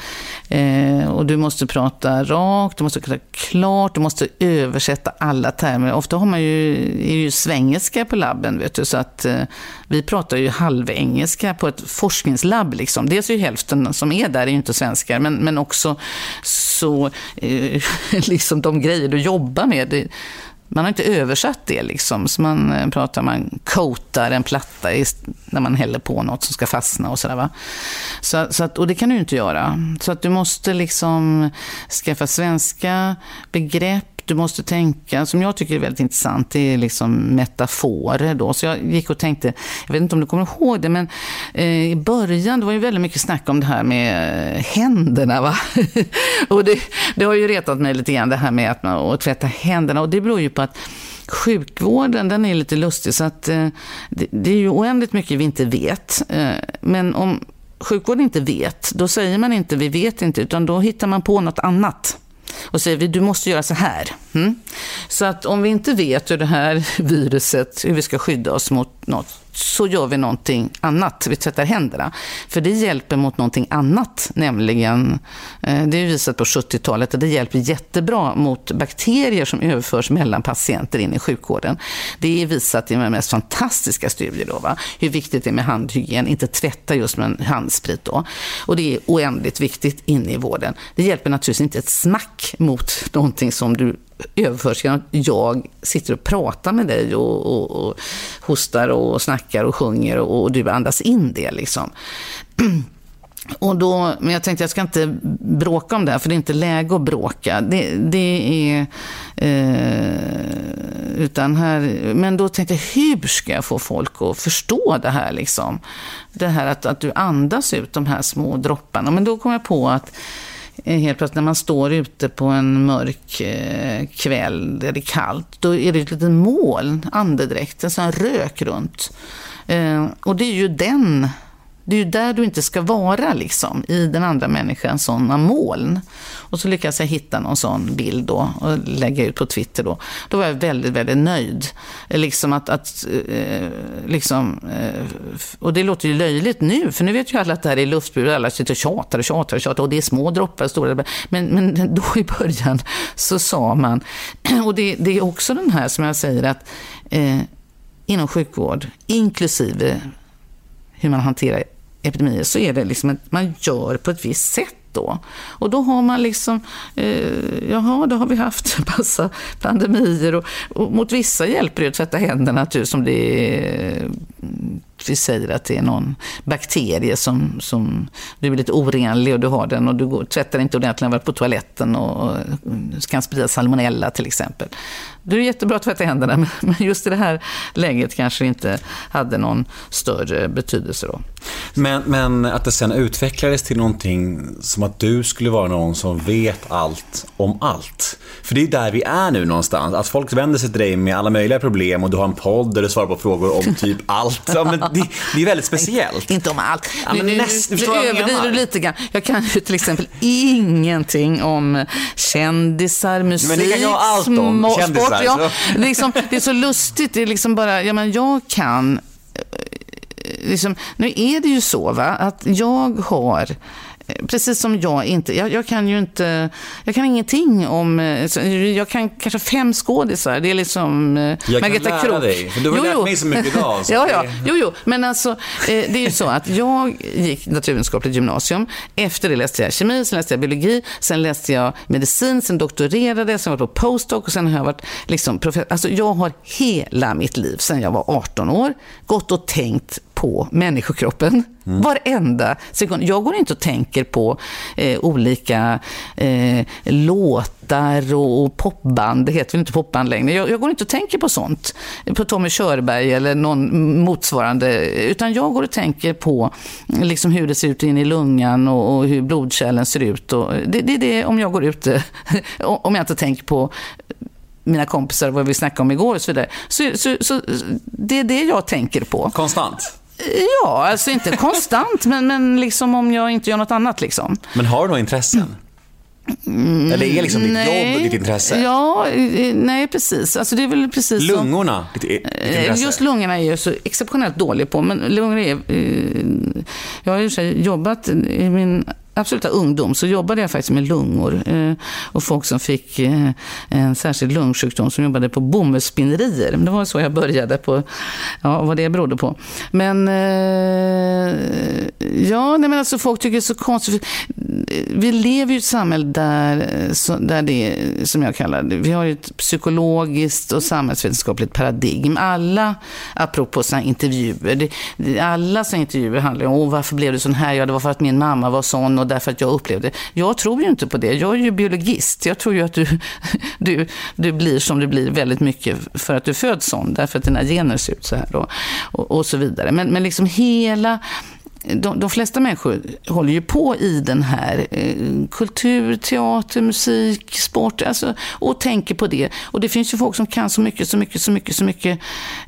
Eh, och du måste prata rakt, du måste prata klart, du måste översätta alla termer. Ofta har man ju, är ju svengelska på labben, vet du, så att eh, vi pratar ju halvengelska på ett forskningslabb. Liksom. Dels är ju hälften som är där är ju inte svenskar, men, men också så, eh, [laughs] liksom de grejer du jobbar med. Det, man har inte översatt det liksom. Så man eh, pratar, man coatar en platta när man häller på något som ska fastna och sådär. Va? Så, så att, och det kan du inte göra. Så att du måste liksom skaffa svenska begrepp du måste tänka, som jag tycker är väldigt intressant, det är liksom metaforer. Då. Så jag gick och tänkte, jag vet inte om du kommer ihåg det, men eh, i början det var ju väldigt mycket snack om det här med händerna. Va? [laughs] och det, det har ju retat mig lite grann, det här med att, att tvätta händerna. Och det beror ju på att sjukvården, den är lite lustig. Så att, eh, det, det, är ju oändligt mycket vi inte vet. Eh, men om sjukvården inte vet, då säger man inte vi vet inte, utan då hittar man på något annat och säger vi, du måste göra så här. Mm? Så att om vi inte vet hur det här [laughs] viruset, hur vi ska skydda oss mot något, så gör vi någonting annat. Vi tvättar händerna. För det hjälper mot någonting annat, nämligen, eh, det är visat på 70-talet, att det hjälper jättebra mot bakterier som överförs mellan patienter in i sjukvården. Det är visat i de mest fantastiska studier då, va? hur viktigt det är med handhygien, inte tvätta just med handsprit då. Och det är oändligt viktigt inne i vården. Det hjälper naturligtvis inte ett smack mot någonting som du överförs genom att jag sitter och pratar med dig och, och, och hostar och snackar och sjunger och, och du andas in det. Liksom. [clears throat] Och då, men jag tänkte jag ska inte bråka om det här, för det är inte läge att bråka. Det, det är... Eh, utan här, men då tänkte jag, hur ska jag få folk att förstå det här? Liksom? Det här att, att du andas ut de här små dropparna. Men då kom jag på att Eh, helt plötsligt när man står ute på en mörk eh, kväll där det är kallt, då är det ett litet moln, andedräkt, en sån rök runt. Eh, och det är ju den det är ju där du inte ska vara, liksom, i den andra människans sådana moln. Och så lyckades jag hitta någon sån bild då och lägga ut på Twitter då. Då var jag väldigt, väldigt nöjd. Liksom att, att eh, liksom, eh, och det låter ju löjligt nu, för nu vet ju alla att det här är luftburet. Alla sitter och tjatar och tjatar och tjatar och det är små droppar, stora men, men [laughs] då i början så sa man, [clears throat] och det, det är också den här som jag säger att eh, inom sjukvård, inklusive hur man hanterar epidemier, så är det liksom att man gör på ett visst sätt. Då. Och då har man liksom, eh, jaha, då har vi haft massa pandemier och, och mot vissa hjälper det att tvätta händerna som det är vi säger att det är någon bakterie som, som du är lite orenlig och du har den och du går, tvättar inte ordentligt när du varit på toaletten och, och kan sprida salmonella till exempel. Det är jättebra att tvätta händerna, men just i det här läget kanske inte hade någon större betydelse då. Men, men att det sen utvecklades till någonting som att du skulle vara någon som vet allt om allt. För det är där vi är nu någonstans. Att folk vänder sig till dig med alla möjliga problem och du har en podd där du svarar på frågor om [laughs] typ allt. Ja, men det, det är väldigt speciellt. Inte om allt. Ja, men nu, näst, nu, nu överdriver du lite grann. Jag kan ju till exempel ingenting om kändisar, musik, men det kan jag allt om. Kändisar, sport. Ja, liksom, det är så lustigt. Det är liksom bara, ja men jag kan eh, Liksom, nu är det ju så va, att jag har precis som jag inte, jag, jag, kan ju inte, jag kan ingenting om, jag kan kanske fem skådisar, det är liksom eh, jag Margareta Krook. Jag kan lära dig, för du har jo, lärt mig så mycket idag. [laughs] ja, ja, jo, jo, men alltså eh, det är ju så att jag gick naturvetenskapligt gymnasium, efter det läste jag kemi, sen läste jag biologi, sen läste jag medicin, sen doktorerade, sen var jag på postdoc och sen har jag varit liksom professor. Alltså jag har hela mitt liv, sen jag var 18 år, gått och tänkt på människokroppen. Mm. Varenda sekund. Jag går inte och tänker på eh, olika eh, låtar och, och, popband. Det heter väl inte popband längre. Jag, jag, går inte och tänker på sånt. På Tommy Körberg eller någon motsvarande. Utan jag går och tänker på liksom, hur det ser ut in i lungan och, och hur blodkärlen ser ut. Och det, det är det om jag går ute. [laughs] om jag inte tänker på mina kompisar, vad vi snackade om igår och så vidare. Så, så, så det är det jag tänker på. Konstant? Ja, alltså inte konstant, men, men liksom om jag inte gör något annat. Liksom. Men har du några intressen? Mm, Eller är liksom ditt nej. jobb ditt intresse? Ja, nej precis. Alltså det är väl precis Lungorna, ditt, ditt intresse? Just lungorna är jag så exceptionellt dålig på, men lungor är... Jag har ju jobbat i min absoluta ungdom så jobbade jag faktiskt med lungor. Eh, och folk som fick eh, en särskild lungsjukdom som jobbade på bomullsspinnerier. Det var så jag började på, ja vad det berodde på. Men, eh, ja nej men alltså folk tycker det är så konstigt. Vi lever ju i ett samhälle där, där det som jag kallar det, vi har ju ett psykologiskt och samhällsvetenskapligt paradigm. Alla, apropå sådana intervjuer, det, alla sådana intervjuer handlar om, varför blev du sån här? Ja, det var för att min mamma var sån och därför att jag upplevde det. Jag tror ju inte på det. Jag är ju biologist. Jag tror ju att du, [laughs] du, du blir som du blir väldigt mycket för att du föds sån, därför att dina gener ser ut så här då, och, och så vidare. Men, men liksom hela de, de, flesta människor håller ju på i den här eh, kultur, teater, musik, sport alltså, och tänker på det. Och det finns ju folk som kan så mycket, så mycket, så mycket, så mycket.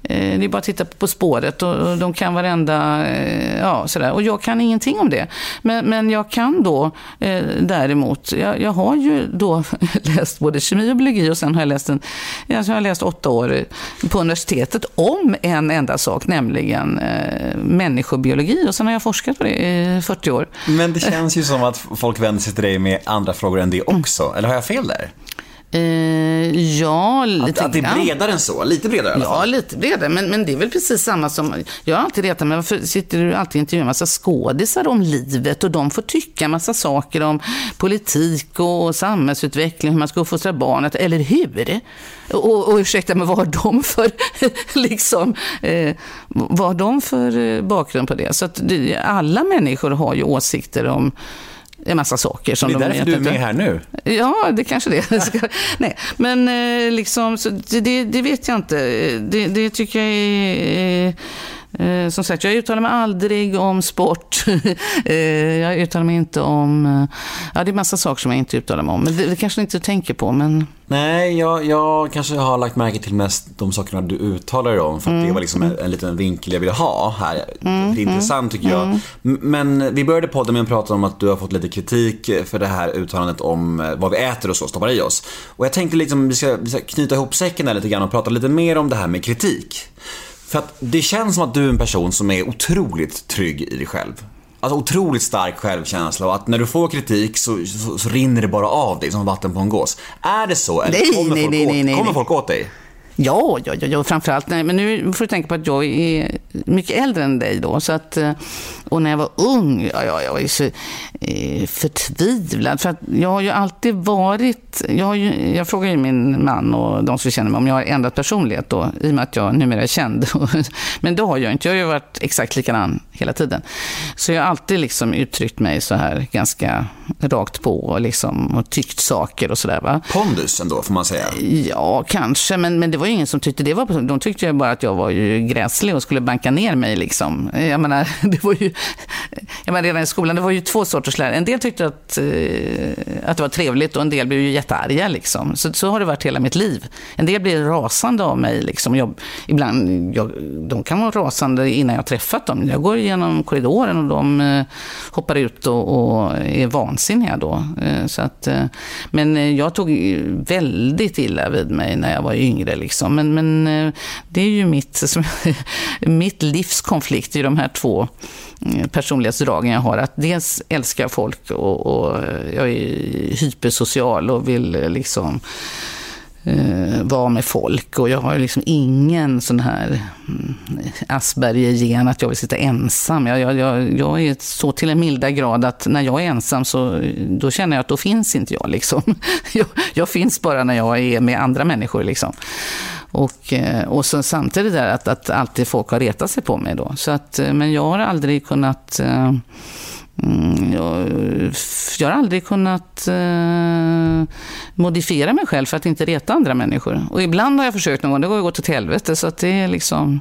Eh, det är bara att titta på spåret och, och de kan varenda, eh, ja sådär. Och jag kan ingenting om det. Men, men jag kan då eh, däremot, jag, jag, har ju då [laughs] läst både kemi och biologi och sen har jag läst, en, alltså jag har läst åtta år på universitetet om en enda sak, nämligen eh, människobiologi. Och sen har jag forskat på det i 40 år. Men det känns ju som att folk vänder sig till dig med andra frågor än det också. Eller har jag fel där? Eh, ja, lite att, att det är bredare än så? Lite bredare i alla fall? Ja, lite bredare. Men, men det är väl precis samma som... Jag har alltid retat mig, varför sitter du alltid och intervjuar en massa skådisar om livet och de får tycka en massa saker om politik och samhällsutveckling, hur man ska uppfostra barnet, eller hur? Och, och ursäkta mig, vad har de för, [laughs] liksom, eh, vad har de för eh, bakgrund på det? Så att alla människor har ju åsikter om en massa saker. Som det är de därför du är med här nu. Ja, det kanske det är. [laughs] Nej, men eh, liksom, det, det, vet jag inte. Det, det tycker jag är Eh, som sagt, jag uttalar mig aldrig om sport. [laughs] eh, jag uttalar mig inte om... Eh, ja, det är massa saker som jag inte uttalar mig om. Men det, det kanske inte tänker på, men... Nej, jag, jag kanske har lagt märke till mest de sakerna du uttalar dig om. För att mm. det var liksom en, en, liten vinkel jag ville ha här. Mm. Det är intressant tycker jag. Mm. Men vi började podden med att prata om att du har fått lite kritik för det här uttalandet om eh, vad vi äter och så, stoppar i oss. Och jag tänkte liksom vi ska, vi ska knyta ihop säcken där lite grann och prata lite mer om det här med kritik. För att det känns som att du är en person som är otroligt trygg i dig själv. Alltså otroligt stark självkänsla och att när du får kritik så, så, så rinner det bara av dig som vatten på en gås. Är det så? Eller nej, kommer, nej, folk, nej, åt, nej, kommer folk åt dig? Ja, ja, ja, ja framförallt. Nej, men nu får du tänka på att jag är mycket äldre än dig då. Så att, eh, och när jag var ung, ja, ja, jag var ju så eh, förtvivlad. För att jag har ju alltid varit... Jag, har ju, jag frågar ju min man och de som känner mig om jag har ändrat personlighet då, i och med att jag numera är känd. [laughs] men det har jag inte. Jag har ju varit exakt likadan hela tiden. Så jag har alltid liksom uttryckt mig så här ganska rakt på och, liksom, och tyckt saker och sådär. Pondus ändå, får man säga? Ja, kanske. Men, men det var ju ingen som tyckte det var... De tyckte ju bara att jag var ju gräslig och skulle banka ner mig. Liksom. Jag menar, [laughs] det var ju... Jag menar, redan i skolan, det var ju två sorters lärare. En del tyckte att, eh, att det var trevligt och en del blev ju jättearga. Liksom. Så, så har det varit hela mitt liv. En del blir rasande av mig. Liksom. Jag, ibland, jag, de kan vara rasande innan jag träffat dem. Jag går genom korridoren och de eh, hoppar ut och, och är vansinniga då. Eh, så att, eh, men eh, jag tog väldigt illa vid mig när jag var yngre. Liksom. Men, men det är ju mitt, [laughs] mitt livs konflikt i de här två personlighetsdragen jag har. Att dels älskar jag folk och, och jag är hypersocial och vill liksom eh, vara med folk. Och jag har liksom ingen sån här mm, Asperger-gen att jag vill sitta ensam. Jag, jag, jag, jag, är så till en milda grad att när jag är ensam så då känner jag att då finns inte jag. Liksom. [laughs] Jag, jag finns bara när jag är med andra människor. Liksom. Och, eh, och så samtidigt där att, att alltid folk har retat sig på mig då. Så att, eh, men jag har aldrig kunnat eh, Mm, jag, jag har aldrig kunnat eh, modifiera mig själv för att inte reta andra människor. Och ibland har jag försökt någon gång, det har gått åt helvete. Så det, är liksom,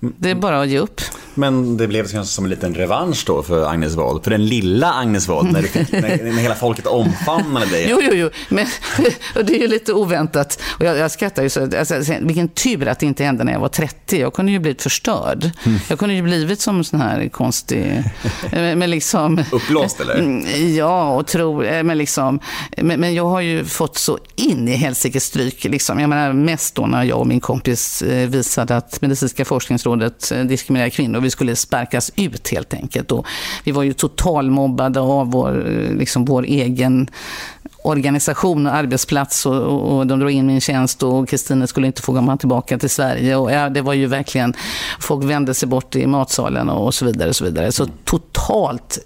det är bara att ge upp. Men det blev kanske som en liten revansch då för Agnes Wold, för den lilla Agnes Wold, när, när, när hela folket omfamnade dig. Jo, jo, jo, men [laughs] och det är ju lite oväntat. Och jag, jag skrattar ju så, alltså, vilken tur att det inte hände när jag var 30. Jag kunde ju blivit förstörd. Mm. Jag kunde ju blivit som en sån här konstig, [laughs] men liksom... Uppblåst eller? Mm, ja, och tro, eh, men liksom, men, men, jag har ju fått så in i helsike stryk, liksom. Jag menar mest då när jag och min kompis eh, visade att Medicinska forskningsrådet eh, diskriminerar kvinnor vi skulle sparkas ut helt enkelt. Och vi var ju totalmobbade av vår, liksom vår egen organisation och arbetsplats och, och, och de drog in min tjänst och Kristina skulle inte få komma tillbaka till Sverige. Och ja, det var ju verkligen, folk vände sig bort i matsalen och, och så vidare. Och så vidare. Så totalt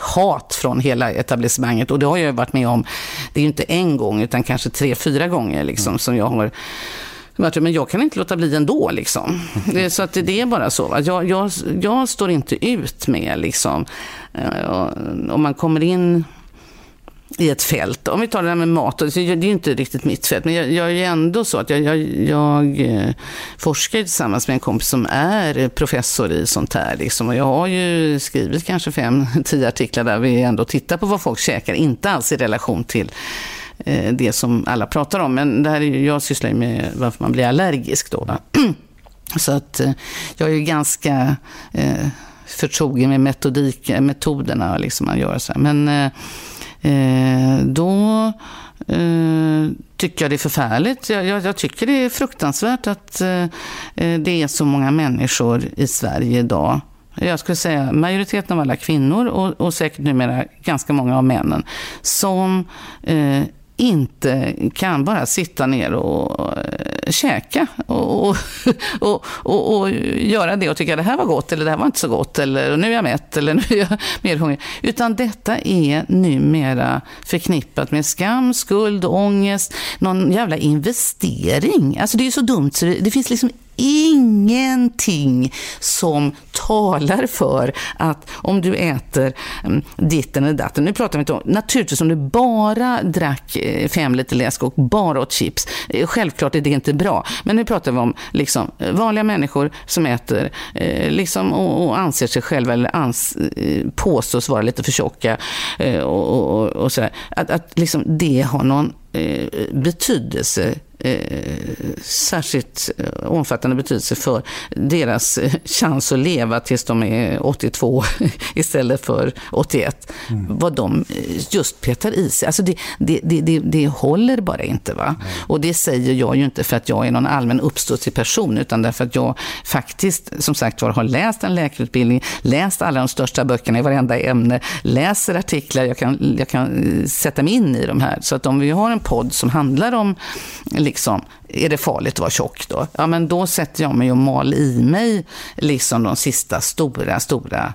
hat från hela etablissemanget. Och det har jag varit med om, det är ju inte en gång utan kanske tre, fyra gånger liksom, som jag har men jag kan inte låta bli ändå. Liksom. Så att det är bara så. Jag, jag, jag står inte ut med, liksom, eh, om man kommer in i ett fält. Om vi tar det här med mat, det är ju inte riktigt mitt fält, men jag, jag är ändå så att jag, jag, jag, eh, forskar tillsammans med en kompis som är eh, professor i sånt här. Liksom. Och jag har ju skrivit kanske fem, [laughs] tio artiklar där vi ändå tittar på vad folk käkar, inte alls i relation till Eh, det som alla pratar om. Men det här är, jag sysslar ju med varför man blir allergisk då. [clears throat] Så att eh, jag är ju ganska eh, förtrogen med metodik, eh, metoderna liksom att göra så här. Men eh, Eh, då eh, tycker jag det är förfärligt. Jag, jag, jag, tycker det är fruktansvärt att eh, eh, det är så många människor i Sverige idag jag skulle säga majoriteten av alla kvinnor och, och säkert numera ganska många av männen, som eh, inte kan bara sitta ner och eh, käka och, och, [laughs] och, och, och göra det och tycka det här var gott eller det här var inte så gott eller nu är jag mätt eller [laughs] nu är jag mer hungrig. Utan detta är numera förknippat med skam, skuld, ångest, någon jävla investering. Alltså det är så dumt så det, det finns liksom ingenting som talar för att om du äter mm, ditten eller datten, nu pratar vi inte om, naturligtvis om du bara drack eh, fem liter läsk och bara åt chips, eh, självklart är det inte bra, men nu pratar vi om liksom, eh, vanliga människor som äter eh, liksom, och, och anser sig själva eller ans, eh, påstås vara lite för tjocka eh, och, och, och sådär, att, att liksom, det har någon eh, betydelse eh, särskilt eh, omfattande betydelse för deras eh, chans att leva tills de är 82 [laughs] istället för 81. Mm. Vad de eh, just petar i sig. Alltså det, det, det, det, det håller bara inte. va? Mm. Och det säger jag ju inte för att jag är någon allmän uppstudsig person, utan därför att jag faktiskt, som sagt var, har läst en läkarutbildning, läst alla de största böckerna i varenda ämne, läser artiklar, jag kan, jag kan sätta mig in i de här. Så att om vi har en podd som handlar om liksom, är det farligt att vara tjock då? Ja, men då sätter jag mig och mal i mig liksom de sista stora, stora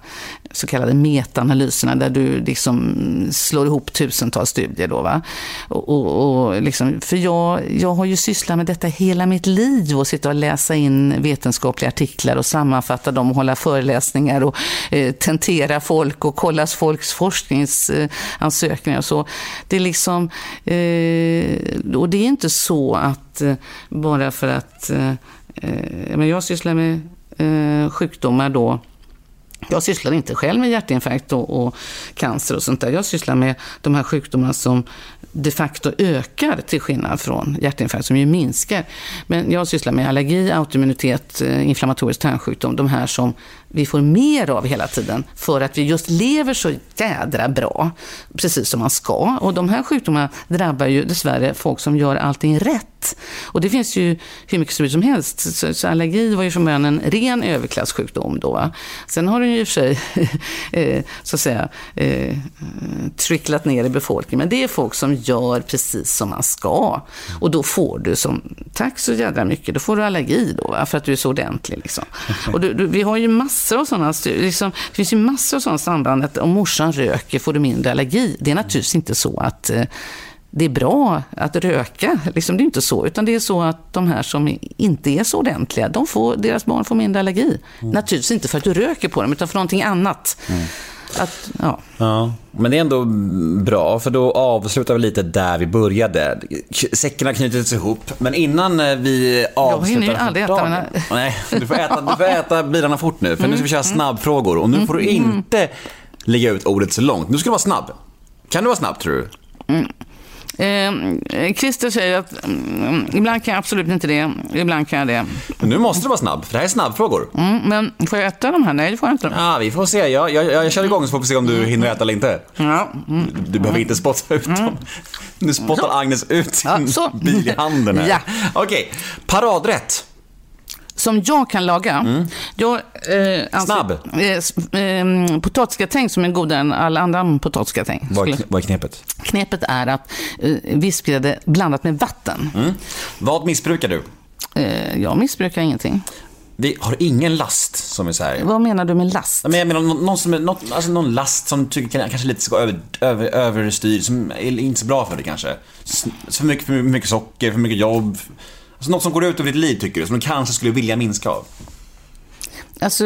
så kallade metaanalyserna där du liksom slår ihop tusentals studier. Då, va? Och, och, och liksom, för jag, jag har ju sysslat med detta hela mitt liv och sitta och läsa in vetenskapliga artiklar och sammanfatta dem och hålla föreläsningar och eh, tentera folk och kolla folks forskningsansökningar. så. Det är liksom, eh, och det är inte så att Eh, bara för att eh, eh, men jag sysslar med eh, sjukdomar då jag sysslar inte själv med hjärtinfarkt och, och, cancer och sånt där. Jag sysslar med de här sjukdomarna som de facto ökar till skillnad från hjärtinfarkt som ju minskar. Men jag sysslar med allergi, autoimmunitet, eh, inflammatorisk tarmsjukdom, de här som vi får mer av hela tiden för att vi just lever så jädra bra, precis som man ska. Och de här sjukdomarna drabbar ju dessvärre folk som gör allting rätt. Och det finns ju hur mycket som helst. Så, så allergi var ju från början en ren överklassjukdom då. Va? Sen har den ju i och för sig, [laughs] eh, så att säga, eh, tricklat ner i befolkningen. Men det är folk som gör precis som man ska. Och då får du som, tack så jädra mycket, då får du allergi då, va? för att du är så ordentlig. Liksom. [laughs] Och du, du, vi har ju massor massor av sådana, liksom, det finns ju massor av sådana samband. Att om morsan röker får du mindre allergi. Det är naturligtvis inte så att eh, det är bra att röka. Liksom, det är inte så. Utan det är så att de här som inte är så ordentliga, de får, deras barn får mindre allergi. Mm. Naturligtvis inte för att du röker på dem, utan för någonting annat. Mm. Att, ja. Ja, men det är ändå bra, för då avslutar vi lite där vi började. Säcken har knutits ihop, men innan eh, vi avslutar... hinner ju aldrig äta dagen- här. [laughs] Nej, du får äta, du får äta bilarna fort nu, för nu ska vi köra snabbfrågor. Och nu får du inte lägga ut ordet så långt. Nu ska du vara snabb. Kan du vara snabb, tror du? Eh, Christer säger att mm, ibland kan jag absolut inte det, ibland kan jag det. Men nu måste du vara snabb, för det här är snabbfrågor. Mm, men får jag äta de här? Nej, det får jag inte. Ja, vi får se. Jag, jag, jag kör igång så får vi se om du hinner äta eller inte. Ja, mm. Du behöver inte spotta ut dem. Nu spottar Agnes ut sin Ja, bil i handen här. Ja. Okej, paradrätt. Som jag kan laga. Jag, eh, anser- Snabb. Eh, eh, potatisgratäng som är godare än alla andra potatisgratäng. Vad är, vad är knepet? Knepet är att eh, vispgrädde blandat med vatten. Mm. Vad missbrukar du? Eh, jag missbrukar ingenting. Vi har ingen last som är så här. Vad menar du med last? Men jag menar någon, någon, som är, något, alltså någon last som tycker kan- kanske lite ska över, över, överstyr, som är inte så bra för dig kanske. S- För mycket, för mycket socker, för mycket jobb. Alltså något som går ut över ditt liv tycker du, som du kanske skulle vilja minska av. Alltså,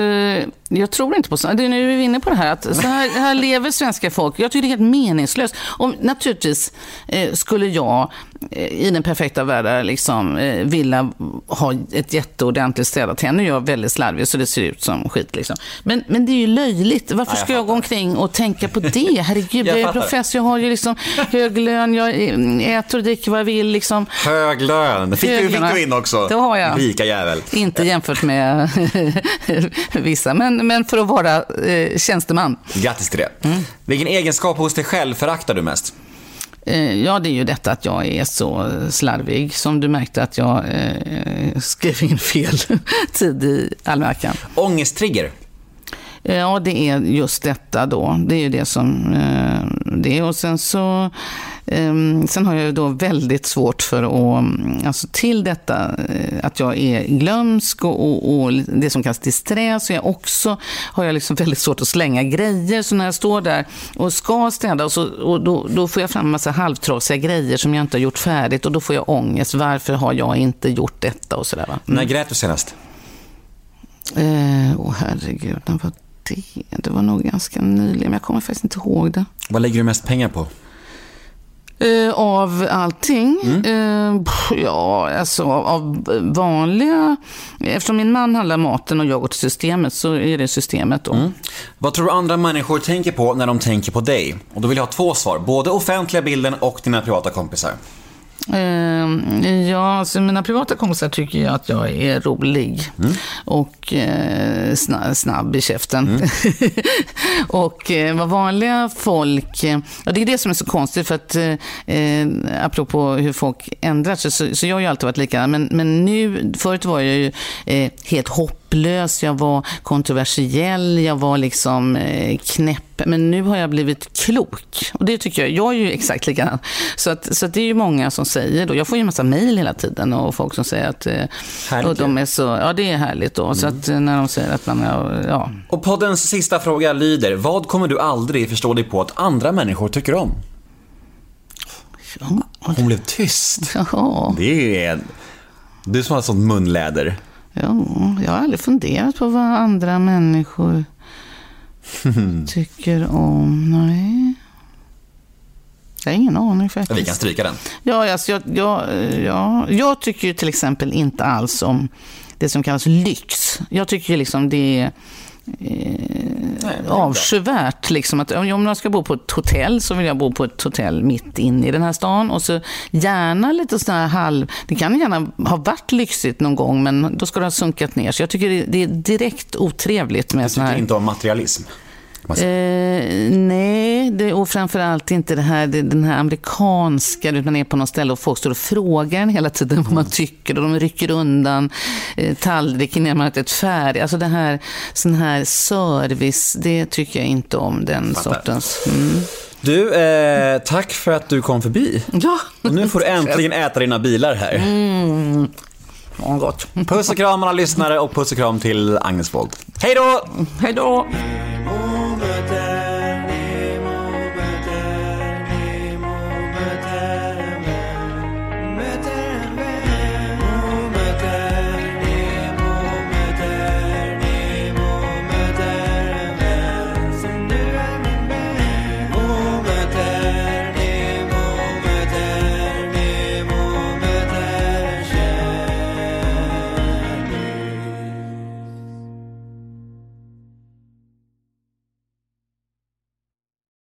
jag tror inte på sånt. Nu är vi inne på det här att så här, här lever svenska folk. Jag tycker det är helt meningslöst. Om, naturligtvis eh, skulle jag eh, i den perfekta världen liksom, eh, vilja ha ett jätteordentligt städat hem. Nu är jag väldigt slarvig så det ser ut som skit. Liksom. Men, men det är ju löjligt. Varför ska jag gå omkring och tänka på det? Herregud, [laughs] Jag jag, är professor, jag har ju liksom hög lön, jag äter och dricker vad jag vill. Liksom. Hög lön. Fick du, fick du in också. Det har jag. Rika jävel. Inte jämfört med [laughs] vissa, men, men för att vara eh, tjänsteman. Grattis till det. Mm. Vilken egenskap hos dig själv föraktar du mest? Eh, ja, det är ju detta att jag är så slarvig. Som du märkte att jag eh, skrev in fel [laughs] tid i almanackan. Ångesttrigger? Eh, Ja, det är just detta då. Det är ju det som eh, det är. Och sen så sen har jag då väldigt svårt för att, mm, alltså till detta eh, att jag är glömsk och, och, och det som kallas disträ, så jag också har jag liksom [laughs] väldigt svårt att slänga grejer. Så när jag står där och ska städa, och så, och då, då får jag fram en massa halvtrasiga grejer som jag inte har gjort färdigt och då får jag ångest. Varför har jag inte gjort detta och sådär va? När grät du senast? Eh, Åh herregud, när var det? Det var nog ganska nyligen, men jag kommer faktiskt inte ihåg det. Vad lägger du mest pengar på? Eh, av allting? Eh, pff, ja, alltså av, vanliga... Eftersom min man handlar maten och jag går till systemet så är det systemet då. Vad tror du andra människor tänker på när de tänker på dig? Och då vill jag ha två svar. Både offentliga bilden och dina privata kompisar. Eh, ja, alltså mina privata kompisar tycker ju att jag är rolig och eh, sna- snabb i käften. [laughs] och eh, vad vanliga folk, ja, det är det som är så konstigt för att eh, apropå hur folk ändrar sig, så, så jag har ju alltid varit likadan. Men, men nu, förut var jag ju helt hopplös, jag var kontroversiell, jag var liksom eh, knäpp. Men nu har jag blivit klok. Och det tycker jag, jag är ju exakt likadan. Så, att, så att det är ju många som säger då, jag får ju en massa mejl hela tiden och folk som säger att, eh, Härligt och de är så, ja det är härligt då. Så att eh, när de säger att man, är- ja, Och poddens sista fråga lyder, vad kommer du aldrig förstå dig på att andra människor tycker om? Hon blev tyst. ja, Det är... Du som har sånt munläder. Ja, jag har aldrig funderat på vad andra människor [laughs] tycker om. Nej. Jag har ingen aning faktiskt. Vi kan stryka den. Ja, alltså, jag, jag, ja, jag tycker ju till exempel inte alls om det som kallas lyx. Jag tycker liksom det är eh, avskyvärt. Liksom, att om jag ska bo på ett hotell så vill jag bo på ett hotell mitt inne i den här stan. Och så gärna lite sån här halv... Det kan gärna ha varit lyxigt någon gång men då ska det ha sunkat ner. Så jag tycker det, är direkt otrevligt med Du sån tycker här... inte om materialism. Säger. Eh, nej, det, och framförallt inte det här, det, den här amerikanska, man är på något ställe och folk står och frågar en hela tiden vad man tycker och de rycker undan eh, tallriken när man har färdigt. Alltså det här, sån här service, det tycker jag inte om, den Fattar. sortens. Mm. Du, eh, tack för att du kom förbi. Ja, Och nu får du äntligen äta dina bilar här må gott. [laughs] Puss och kram alla lyssnare och puss och kram till Agnes Wold. Hej då! Hej då!